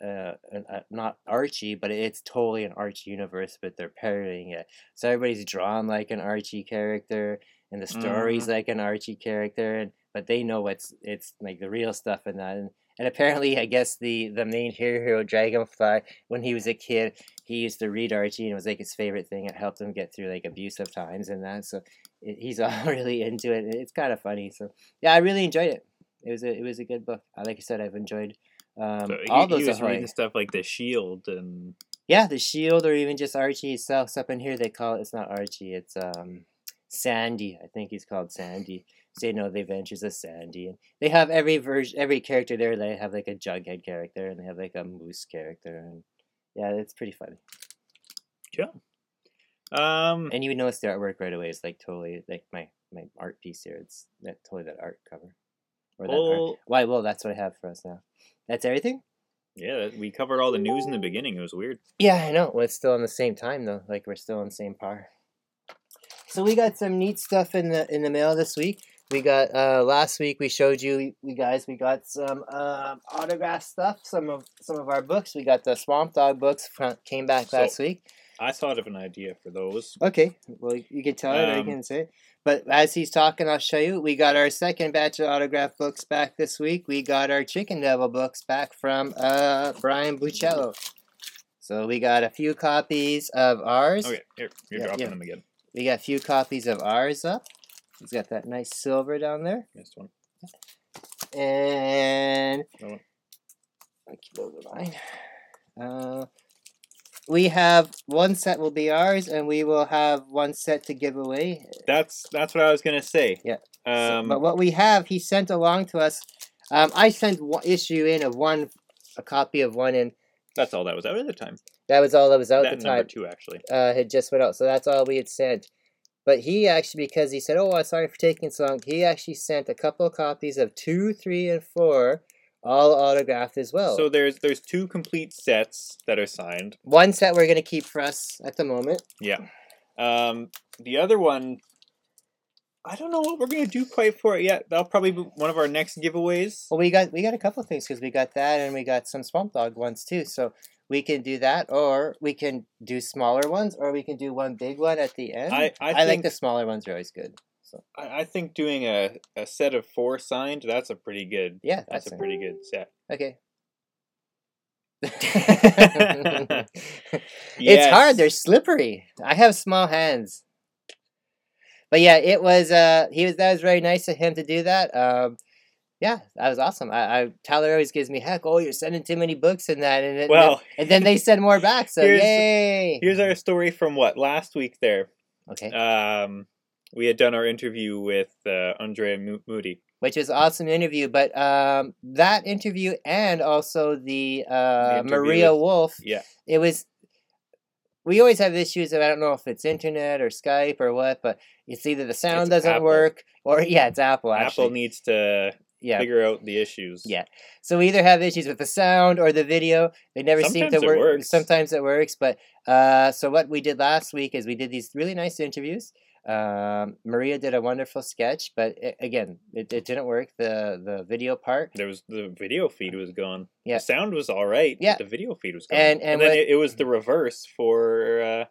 a, a, not Archie, but it's totally an Archie universe, but they're parodying it. So everybody's drawn like an Archie character, and the story's like an Archie character, and but they know what's it's like the real stuff in that. And, and apparently, I guess the the main hero Dragonfly, when he was a kid, he used to read Archie, and it was like his favorite thing. It helped him get through like abusive times and that. So it, he's all really into it. It's kind of funny. So yeah, I really enjoyed it. It was a it was a good book. Like I said, I've enjoyed um, So all he, those he was reading stuff like the Shield and Yeah, the Shield, or even just Archie itself. Up in here, they call it. It's not Archie. It's um, Sandy. I think he's called Sandy. So no, the Adventures of Sandy, and they have every version, every character there. They have like a Jughead character, and they have like a Moose character, and yeah, it's pretty funny. um And you would notice the artwork right away. It's like totally like my my art piece here. It's that totally that art cover. Or that art. Why? Well, that's what I have for us now. That's everything. yeah, we covered all the news in the beginning. It was weird. Yeah, I know. Well, it's still on the same time though. Like we're still on the same par. So we got some neat stuff in the in the mail this week. We got uh last week we showed you we guys we got some um autograph stuff. Some of some of our books. We got the Swamp Dog books from, came back So- last week. I thought of an idea for those. Okay, well you can tell it. or you Um, can say. it. But as he's talking, I'll show you. We got our second batch of autograph books back this week. We got our Chicken Devil books back from uh Brian Buccellato. So we got a few copies of ours. Okay, here, you're Yeah, dropping yeah. them again. We got a few copies of ours up. He's got that nice silver down there. Missed one. And one. I keep over mine. Uh, we have one set will be ours, and we will have one set to give away. That's that's what I was gonna say. Yeah. So- Um. but what we have, he sent along to us. Um, I sent one issue in of one, a copy of one in. that's all that was out at the time. That was all that was out that at the number time. two actually. uh, had just went out, so that's all we had sent. But he actually, because he said, "Oh, I'm sorry for taking so long," he actually sent a couple of copies of two, three, and four, all autographed as well. So there's there's two complete sets that are signed. one set we're gonna keep for us at the moment. Yeah. Um. The other one. I don't know what we're gonna do quite for it yet. That'll probably be one of our next giveaways. Well, we got we got a couple of things because we got that and we got some Swamp Dog ones too. So we can do that, or we can do smaller ones, or we can do one big one at the end. I, I, I like think, the smaller ones are always good. So I, I think doing a, a set of four signed, that's a pretty good yeah, that's, that's a pretty good set. okay. Yes. It's hard. They're slippery. I have small hands. But yeah, it was. Uh, he was. That was very nice of him to do that. Um, yeah, that was awesome. I, I Tyler always gives me heck. Oh, you're sending too many books in that, and, then- Well, and then they send more back. So Here's- yay! here's our story from what last week. There, okay, um, we had done our interview with uh, Andrea Mo- Moody. which was awesome interview. But um, that interview and also the uh, interview Maria with- Wolf. Yeah, it was we always have issues of I don't know if it's internet or Skype or what, but it's either the sound It's doesn't Apple. work or yeah, it's Apple actually. Apple needs to yeah. figure out the issues. Yeah. So we either have issues with the sound or the video. They never seem to work. works. Sometimes it works, but uh so what we did last week is we did these really nice interviews. Um Maria did a wonderful sketch, but it, again, it, it didn't work the the video part. There was the video feed was gone. Yeah. the sound was all right. but Yeah. the video feed was gone. And- and then what- it, it was the reverse for uh,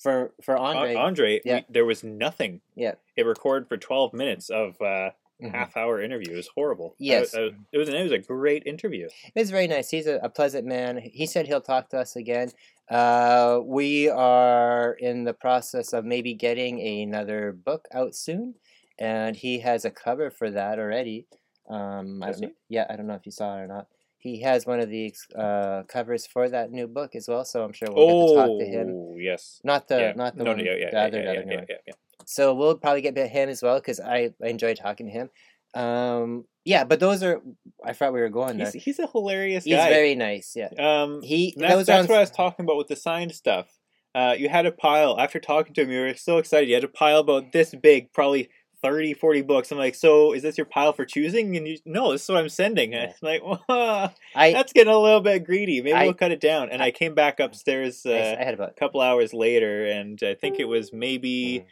For for Andre. Andre. Yeah. we- there was nothing. Yeah. it recorded for twelve minutes of uh, Mhm. half hour interview. It was horrible. I- Yes. I- it was. It was a great interview. It was very nice. He's a, a pleasant man. He said he'll talk to us again. Uh, we are in the process of maybe getting another book out soon, and he has a cover for that already. Um, I know, yeah, I don't know if you saw it or not. He has one of the uh, covers for that new book as well, so I'm sure we'll get to talk to him. Oh yes. Not the yeah. not the no, one, no, yeah, the yeah, other, yeah, other yeah, new yeah, one. yeah, yeah. So we'll probably get him as well because I, I enjoyed talking to him. Um, yeah, but those are I thought we were going there. He's, he's a hilarious He's guy. very nice. Yeah, um, he That's, those that's what I was talking about with the signed stuff. Uh, you had a pile after talking to him. You were so excited. You had a pile about this big, probably 30, 40 books. I'm like, so is this your pile for choosing? And you, no, this is what I'm sending. Yeah. It's like, "Whoa, I, that's getting a little bit greedy. Maybe I- we'll cut it down. And I, came back upstairs uh, I, I had about a couple hours later, and I think it was maybe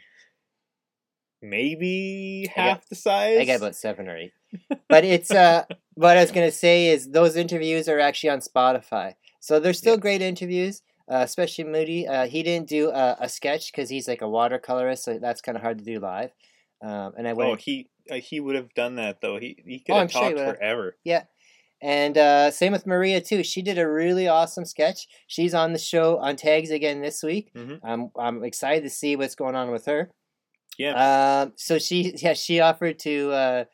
maybe I got- half the size. I got about seven or eight. But it's uh, what I was gonna say is those interviews are actually on Spotify, so they're still Yeah. great interviews. Uh, especially Moody. Uh, he didn't do a, a sketch because he's like a watercolorist, so that's kind of hard to do live. Um, and I went Oh, he uh, he would have done that though. He he could Oh, have I'm sure talked would've. And uh, same with Maria too. She did a really awesome sketch. She's on the show on Tags again this week. Mhm. I'm I'm excited to see what's going on with her. Yeah. Um, so she yeah she offered to. Uh,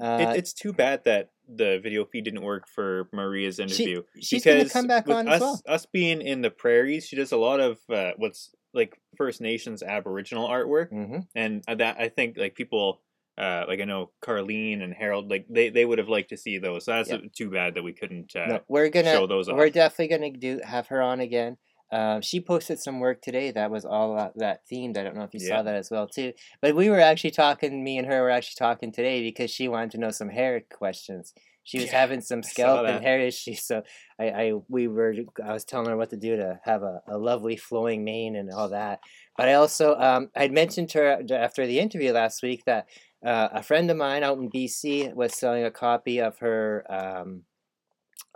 uh, it, it's too bad that the video feed didn't work for Maria's interview. she's gonna come back on us, as well. Us being in the prairies, she does a lot of uh, what's like First Nations Aboriginal artwork, hmm and that I think like people. Uh, like I know Carlene and Harold, like they, they would have liked to see those. So that's Yeah. too bad that we couldn't uh, no, we're gonna show those off. we're definitely gonna do have her on again. Um, she posted some work today that was all that, that themed. I don't know if you Yeah. saw that as well too. But we were actually talking. Me and her were actually talking today because she wanted to know some hair questions. She was Yeah, having some scalp and hair issues, so I, I we were I was telling her what to do to have a, a lovely flowing mane and all that. But I also um, I'd mentioned to her after the interview last week that uh, a friend of mine out in BC was selling a copy of her um,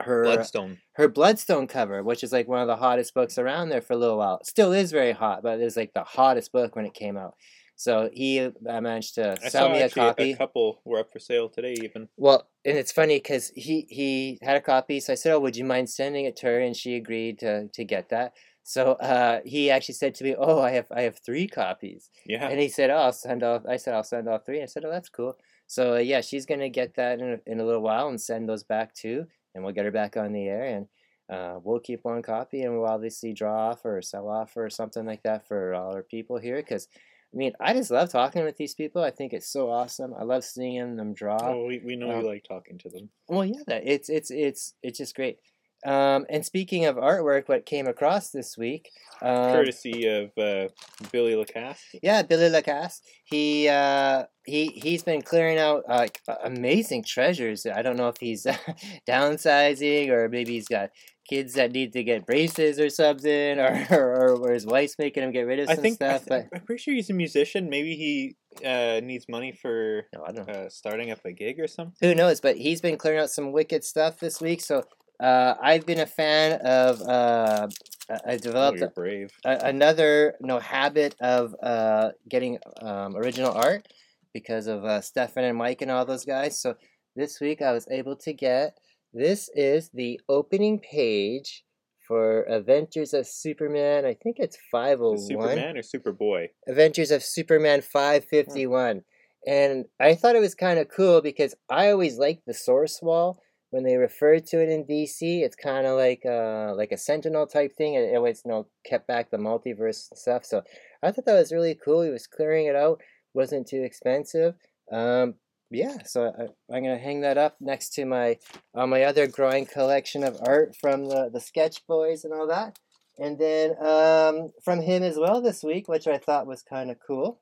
her Bloodstone. her Bloodstone cover, which is like one of the hottest books around there for a little while. Still is very hot, but it was like the hottest book when it came out. So he uh, managed to I sell me a copy. a couple were up for sale today even. Well, and it's funny because he he had a copy, so I said, "Oh, would you mind sending it to her?" And she agreed to to get that. So uh, he actually said to me, "Oh, I have I have three copies," Yeah. and he said, "Oh, I'll send off." I said, "I'll send off three. I said, "Oh, that's cool." So uh, yeah, she's gonna get that in a, in a little while and send those back too, and we'll get her back on the air, and uh, we'll keep one copy, and we'll obviously draw off or sell off or something like that for all our people here, because. I mean, I just love talking with these people. I think it's so awesome. I love seeing them draw. oh, we, we know um, you like talking to them. Well, yeah, that it's it's it's it's just great. Um, and speaking of artwork, what came across this week? Um, Courtesy of uh, Billy Lacasse. yeah, Billy Lacasse. He uh, he he's been clearing out uh, like amazing treasures. I don't know if he's downsizing or maybe he's got kids that need to get braces or something, or or, or his wife's making him get rid of I some think I stuff. th- but I'm pretty sure he's a musician. Maybe he uh, needs money for no, I don't uh, starting up a gig or something. Who knows? But he's been clearing out some wicked stuff this week. So Uh, I've been a fan of. Uh, I- Oh, developed brave. a, another no habit of uh, getting um, original art because of uh, Stefan and Mike and all those guys. So this week I was able to get this is the opening page for Adventures of Superman. I think it's five hundred one. Superman or Superboy? Adventures of Superman 551. And I thought it was kind of cool because I always liked the source wall when they refer to it in DC. It's kind of like uh, like a Sentinel type thing. It always you know kept back the multiverse stuff. So I thought that was really cool. He was clearing it out, wasn't too expensive. Um, yeah, so I, I'm gonna hang that up next to my uh, my other growing collection of art from the the Sketch Boys and all that. And then um, from him as well this week, which I thought was kind of cool.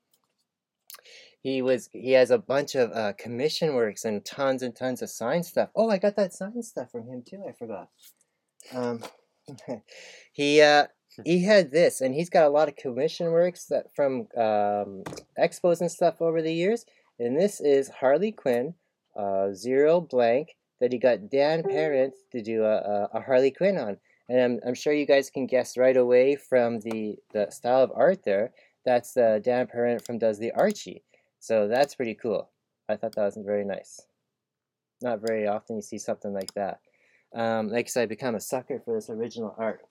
He was he has a bunch of uh, commission works and tons and tons of sign stuff. Oh, I got that sign stuff from him too. I forgot. Um, he uh, he had this, and he's got a lot of commission works that from um, expos and stuff over the years. And this is Harley Quinn, uh, zero blank that he got Dan Parent to do a, a, a Harley Quinn on. And I'm, I'm sure you guys can guess right away from the, the style of art there. That's uh, Dan Parent from Does the Archie. So that's pretty cool. I thought that was very nice. Not very often you see something like that. Um, like I said, I become a sucker for this original art.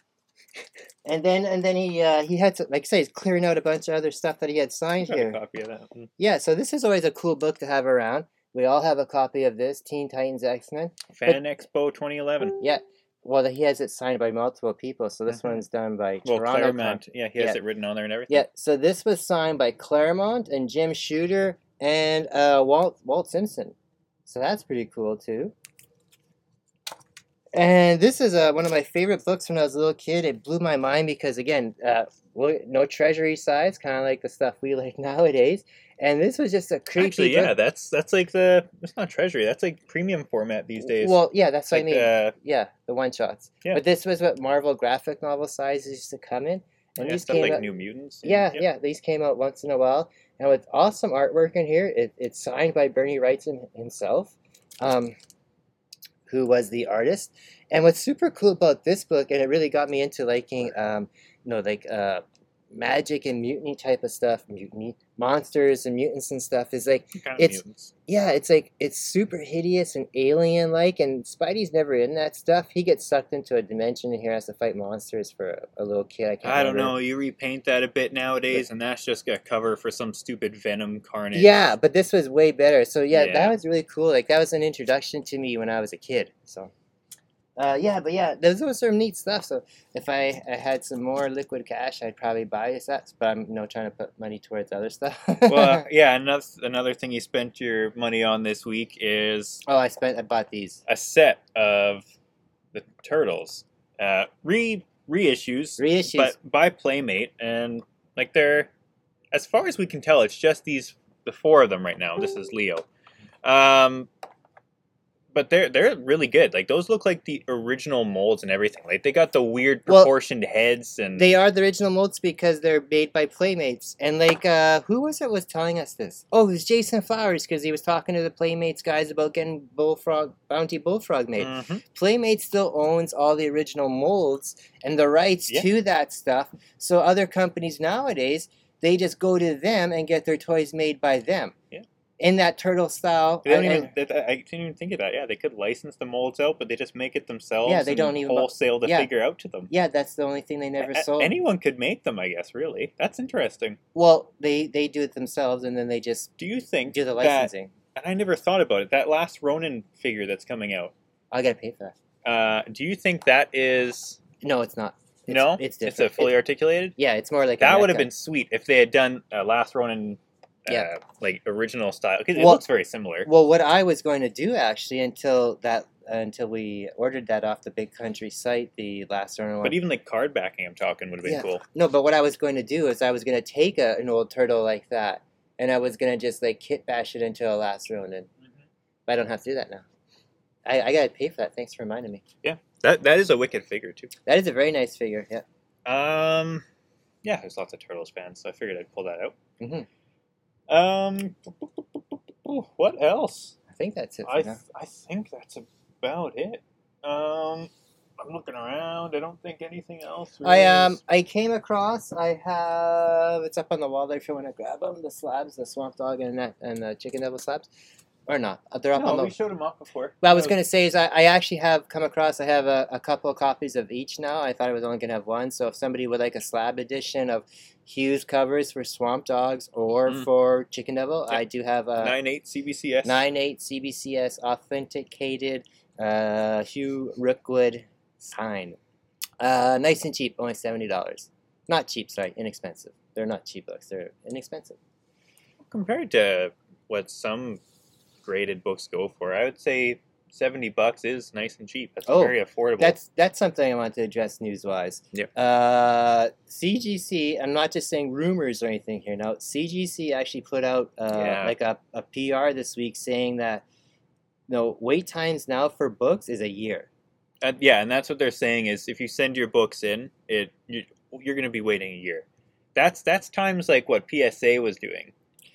And then and then he uh, he had to like I say he's clearing out a bunch of other stuff that he had signed here. copy of that. Mm. Yeah, so this is always a cool book to have around. We all have a copy of this Teen Titans X Men. Fan Expo 2011. Yeah, well he has it signed by multiple people. So this Mhm. one's done by Well, Toronto. Con- Claremont. Yeah, he has Yeah. it written on there and everything. Yeah, so this was signed by Claremont and Jim Shooter and uh, Walt Walt Simonson. So that's pretty cool too. And this is uh, one of my favorite books when I was a little kid. It blew my mind because again, uh, no treasury size, kind of like the stuff we like nowadays. And this was just a creepy. Actually, yeah, book. that's that's like the it's not treasury. That's like premium format these days. Well, yeah, that's it's what I mean. uh, yeah, the one shots. Yeah. But this was what Marvel graphic novel sizes used to come in, and yeah, these stuff came like out. New Mutants. and- Yeah, yeah, these came out once in a while, and with awesome artwork in here. It, it's signed by Bernie Wrightson himself, um, who was the artist. And what's super cool about this book, and it really got me into liking, um, you know, like uh, magic and mutiny type of stuff, mutiny monsters and mutants and stuff, is like kind of it's- mutants. yeah, it's like it's super hideous and alien like, and Spidey's never in that stuff. He gets sucked into a dimension and here has to fight monsters for a, a little kid. I, can't I don't remember. know. You repaint that a bit nowadays, and that's just a cover for some stupid Venom carnage. Yeah, but this was way better. So yeah, Yeah. that was really cool. Like that was an introduction to me when I was a kid. So. Uh, yeah, but yeah, those were some neat stuff. So if I, I had some more liquid cash, I'd probably buy sets. But I'm you know trying to put money towards other stuff. well, yeah. Another another thing you spent your money on this week is oh, I spent I bought these a set of the Turtles, uh, re reissues, reissues. but by Playmate, and like they're as far as we can tell, it's just these the four of them right now. This is Leo. Um, but they're they're really good. Like those look like the original molds and everything. Like they got the weird Well, proportioned heads and They are the original molds because they're made by Playmates. And like, uh, who was it was telling us this? Oh, it was Jason Flowers because he was talking to the Playmates guys about getting Bullfrog Bounty Bullfrog made. Mhm. Playmates still owns all the original molds and the rights Yeah. to that stuff. So other companies nowadays, they just go to them and get their toys made by them. In that turtle style. They don't and- even. That, I didn't even think of that. Yeah, they could license the molds out, but they just make it themselves. Yeah, they and don't even wholesale the yeah. figure out to them. yeah, that's the only thing they never A- sold. Anyone could make them, I guess. Really, that's interesting. well, they they do it themselves and then they just Do you think do the that? licensing. And I never thought about it. That last Ronin figure that's coming out. I gotta pay for that. Uh, do you think that is No, it's not. It's, no? it's It's a fully articulated. yeah, it's more like That would have been sweet if they had done uh, last Ronin. Uh, Yeah. like original style because it Well- looks very similar. Well, what I was going to do actually until that until we ordered that off the Big Country site, the last one. But even like card backing, I'm talking would have been Yeah. cool. no, but what I was going to do is I was going to take a, an old turtle like that, and I was going to just like kit bash it into a last Ronin. But I don't have to do that now. I, I got to pay for that. Thanks for reminding me. Yeah. That that is a wicked figure too. That is a very nice figure. Yeah. Um, yeah, there's lots of Turtles fans, so I figured I'd pull that out. Mhm. Um, what else? I think that's it. I th- I think that's about it. Um, I'm looking around. I don't think anything else. I really um is- I came across. I have it's up on the wall there if you want to grab them. The slabs, the swamp dog and that and the chicken devil slabs, or not? Uh, They're up on No, the. we showed them off before. What I was going to say is I, I actually have come across, I have a, a couple of copies of each now. I thought I was only going to have one. So if somebody would like a slab edition of Hughes covers for Swamp Dogs or Mm. for Chicken Devil, Yep. I do have a nine eight CBCS. 9.8 CBCS authenticated uh, Hugh Rookwood sign. Uh, nice and cheap, only $70. Not cheap, sorry, inexpensive. They're not cheap books, they're inexpensive. compared to what some graded books go for. I would say seventy bucks is nice and cheap. That's Oh, very affordable. That's that's something I want to address news wise. Yep. Uh, CGC. I'm not just saying rumors or anything here. Now, CGC actually put out uh, Yeah. like a, a PR this week saying that no wait times now for books is a year. Uh, yeah, and that's what they're saying is if you send your books in, it you, you're going to be waiting a year. That's that's times like what PSA was doing,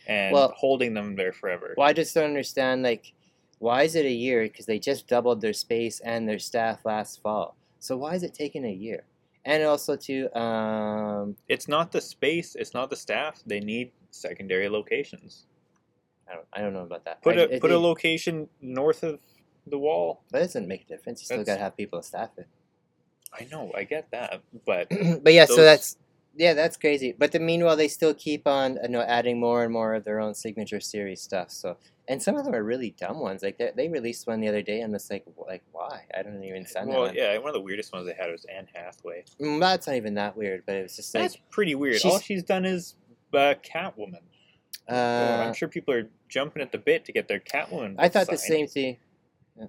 and Well- holding them there forever. Well, I just don't understand. Like, why is it a year? Because they just doubled their space and their staff last fall. So why is it taking a year? And also to um, It's not the space. It's not the staff. They need secondary locations. I don't I don't know about that. Put I- a it- put a location north of the wall. That doesn't make a difference. You still gotta have people to staff it. I know. I get that, but but yeah, so that's yeah, that's crazy. But the meanwhile, they still keep on you know adding more and more of their own signature series stuff. So and some of them are really dumb ones. Like they, they released one the other day, and it's like like why? I don't even send well, that. one. yeah. One of the weirdest ones they had was Anne Hathaway. Mm, That's not even that weird, but it was just like That's pretty weird. she's- All she's done is uh, Catwoman. Uh, uh, I'm sure people are jumping at the bit to get their Catwoman. I thought the same thing. Yeah.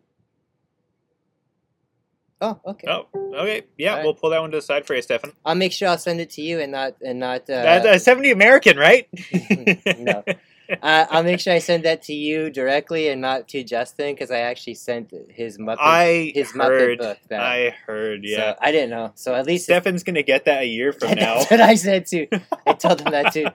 Oh, okay. Oh, okay. Yeah, Alright. we'll pull that one to the side for you, Stefan. I'll make sure I'll send it to you and not and not. Uh, That's uh, 70 American, right? No. uh, I'll make sure I send that to you directly and not to Justin because I actually sent his Muppet I his Muppet heard. book back. I heard. Yeah. So I didn't know. So at least Stefan's gonna get that a year from now. That's what I said too. I told him that too.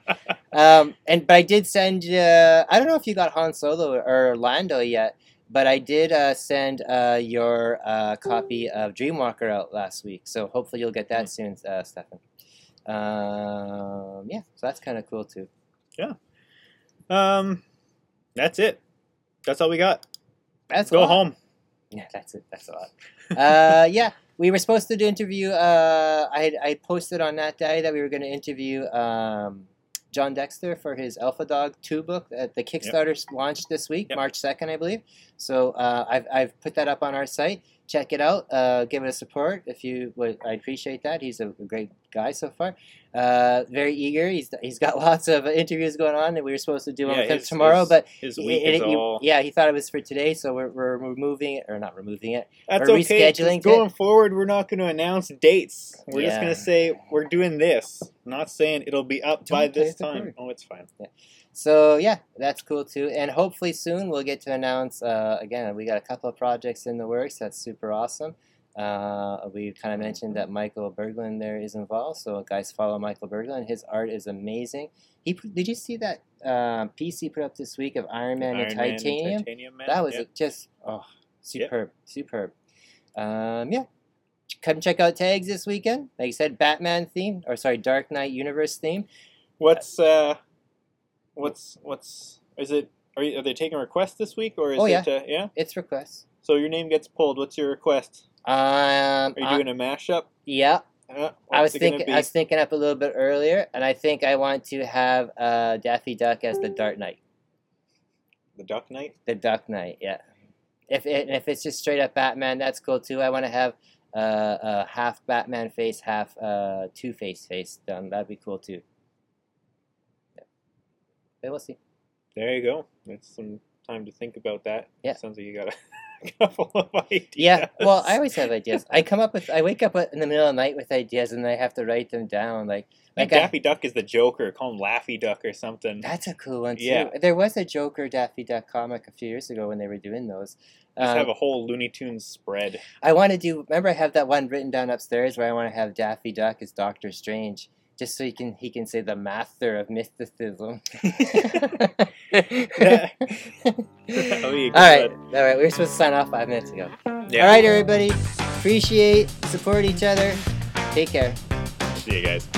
Um, and but I did send. Uh, I don't know if you got Han Solo or Lando yet, but I did uh, send uh, your uh, copy of Dreamwalker out last week. So hopefully you'll get that soon, uh, Stefan. Um, yeah, so that's kind of cool too. Yeah. Um, that's it. That's all we got. That's Go home. Yeah, that's it. That's a lot. uh, yeah, we were supposed to do interview. Uh, I I posted on that day that we were going to interview um, John Dexter for his Alpha Dog Two book. That the Kickstarter launched this week, Yep. March second, I believe. So uh, I've I've put that up on our site. Check it out. Uh, give it a support if you would. I appreciate that. He's a great guy so far. Uh, very eager. He's he's got lots of interviews going on that we were supposed to do Yeah, on his- tomorrow, his- but His it- week it- is you- all. yeah, he thought it was for today, so we're, we're removing it or not removing it. That's We're okay. rescheduling Going forward, we're not going to announce dates. We're just going to say we're doing this. Not saying it'll be up by Don't play this time. Oh, it's fine. So yeah, that's cool too. And hopefully soon we'll get to announce. Uh, again, we got a couple of projects in the works. That's super awesome. Uh, we kind of mentioned that Michael Berglund there is involved. So guys, follow Michael Berglund. His art is amazing. He did you see that piece he put up this week of Iron Man Iron and Man Titanium? Titanium Man. That was yeah. just oh superb, superb. Um, yeah, come check out tags this weekend. Like I said, Batman theme or sorry, Dark Knight Universe theme. What's uh, what's what's is it? Are, you, are they taking requests this week or is Oh, it? Uh, yeah. It's requests. So your name gets pulled. What's your request? Um, Are you doing a mashup? yeah, Uh, I was what's it gonna thinking. I was thinking up a little bit earlier, and I think I want to have uh, Daffy Duck as the Dark Knight. the Duck Knight. The Duck Knight, yeah. If it, if it's just straight up Batman, that's cool too. I want to have uh, a half Batman face, half uh, Two Face face done. That'd be cool too. Yeah. But we'll see. There you go. That's some time to think about that. Yeah. Sounds like you got of ideas. Yeah, well, I always have ideas. I come up with, I wake up in the middle of the night with ideas, and I have to write them down. Like, Like like I, Daffy Duck is the Joker. Call him Laffy Duck or something. that's a cool one too. Yeah. There was a Joker Daffy Duck comic a few years ago when they were doing those. Just Um, have a whole Looney Tunes spread. I want to do. Remember, I have that one written down upstairs where I want to have Daffy Duck as Doctor Strange, just so he can he can say the master of mysticism. Oh, all right, all right. We were supposed to sign off five minutes ago. Yeah. All right, everybody. Appreciate, support each other. Take care. See you guys.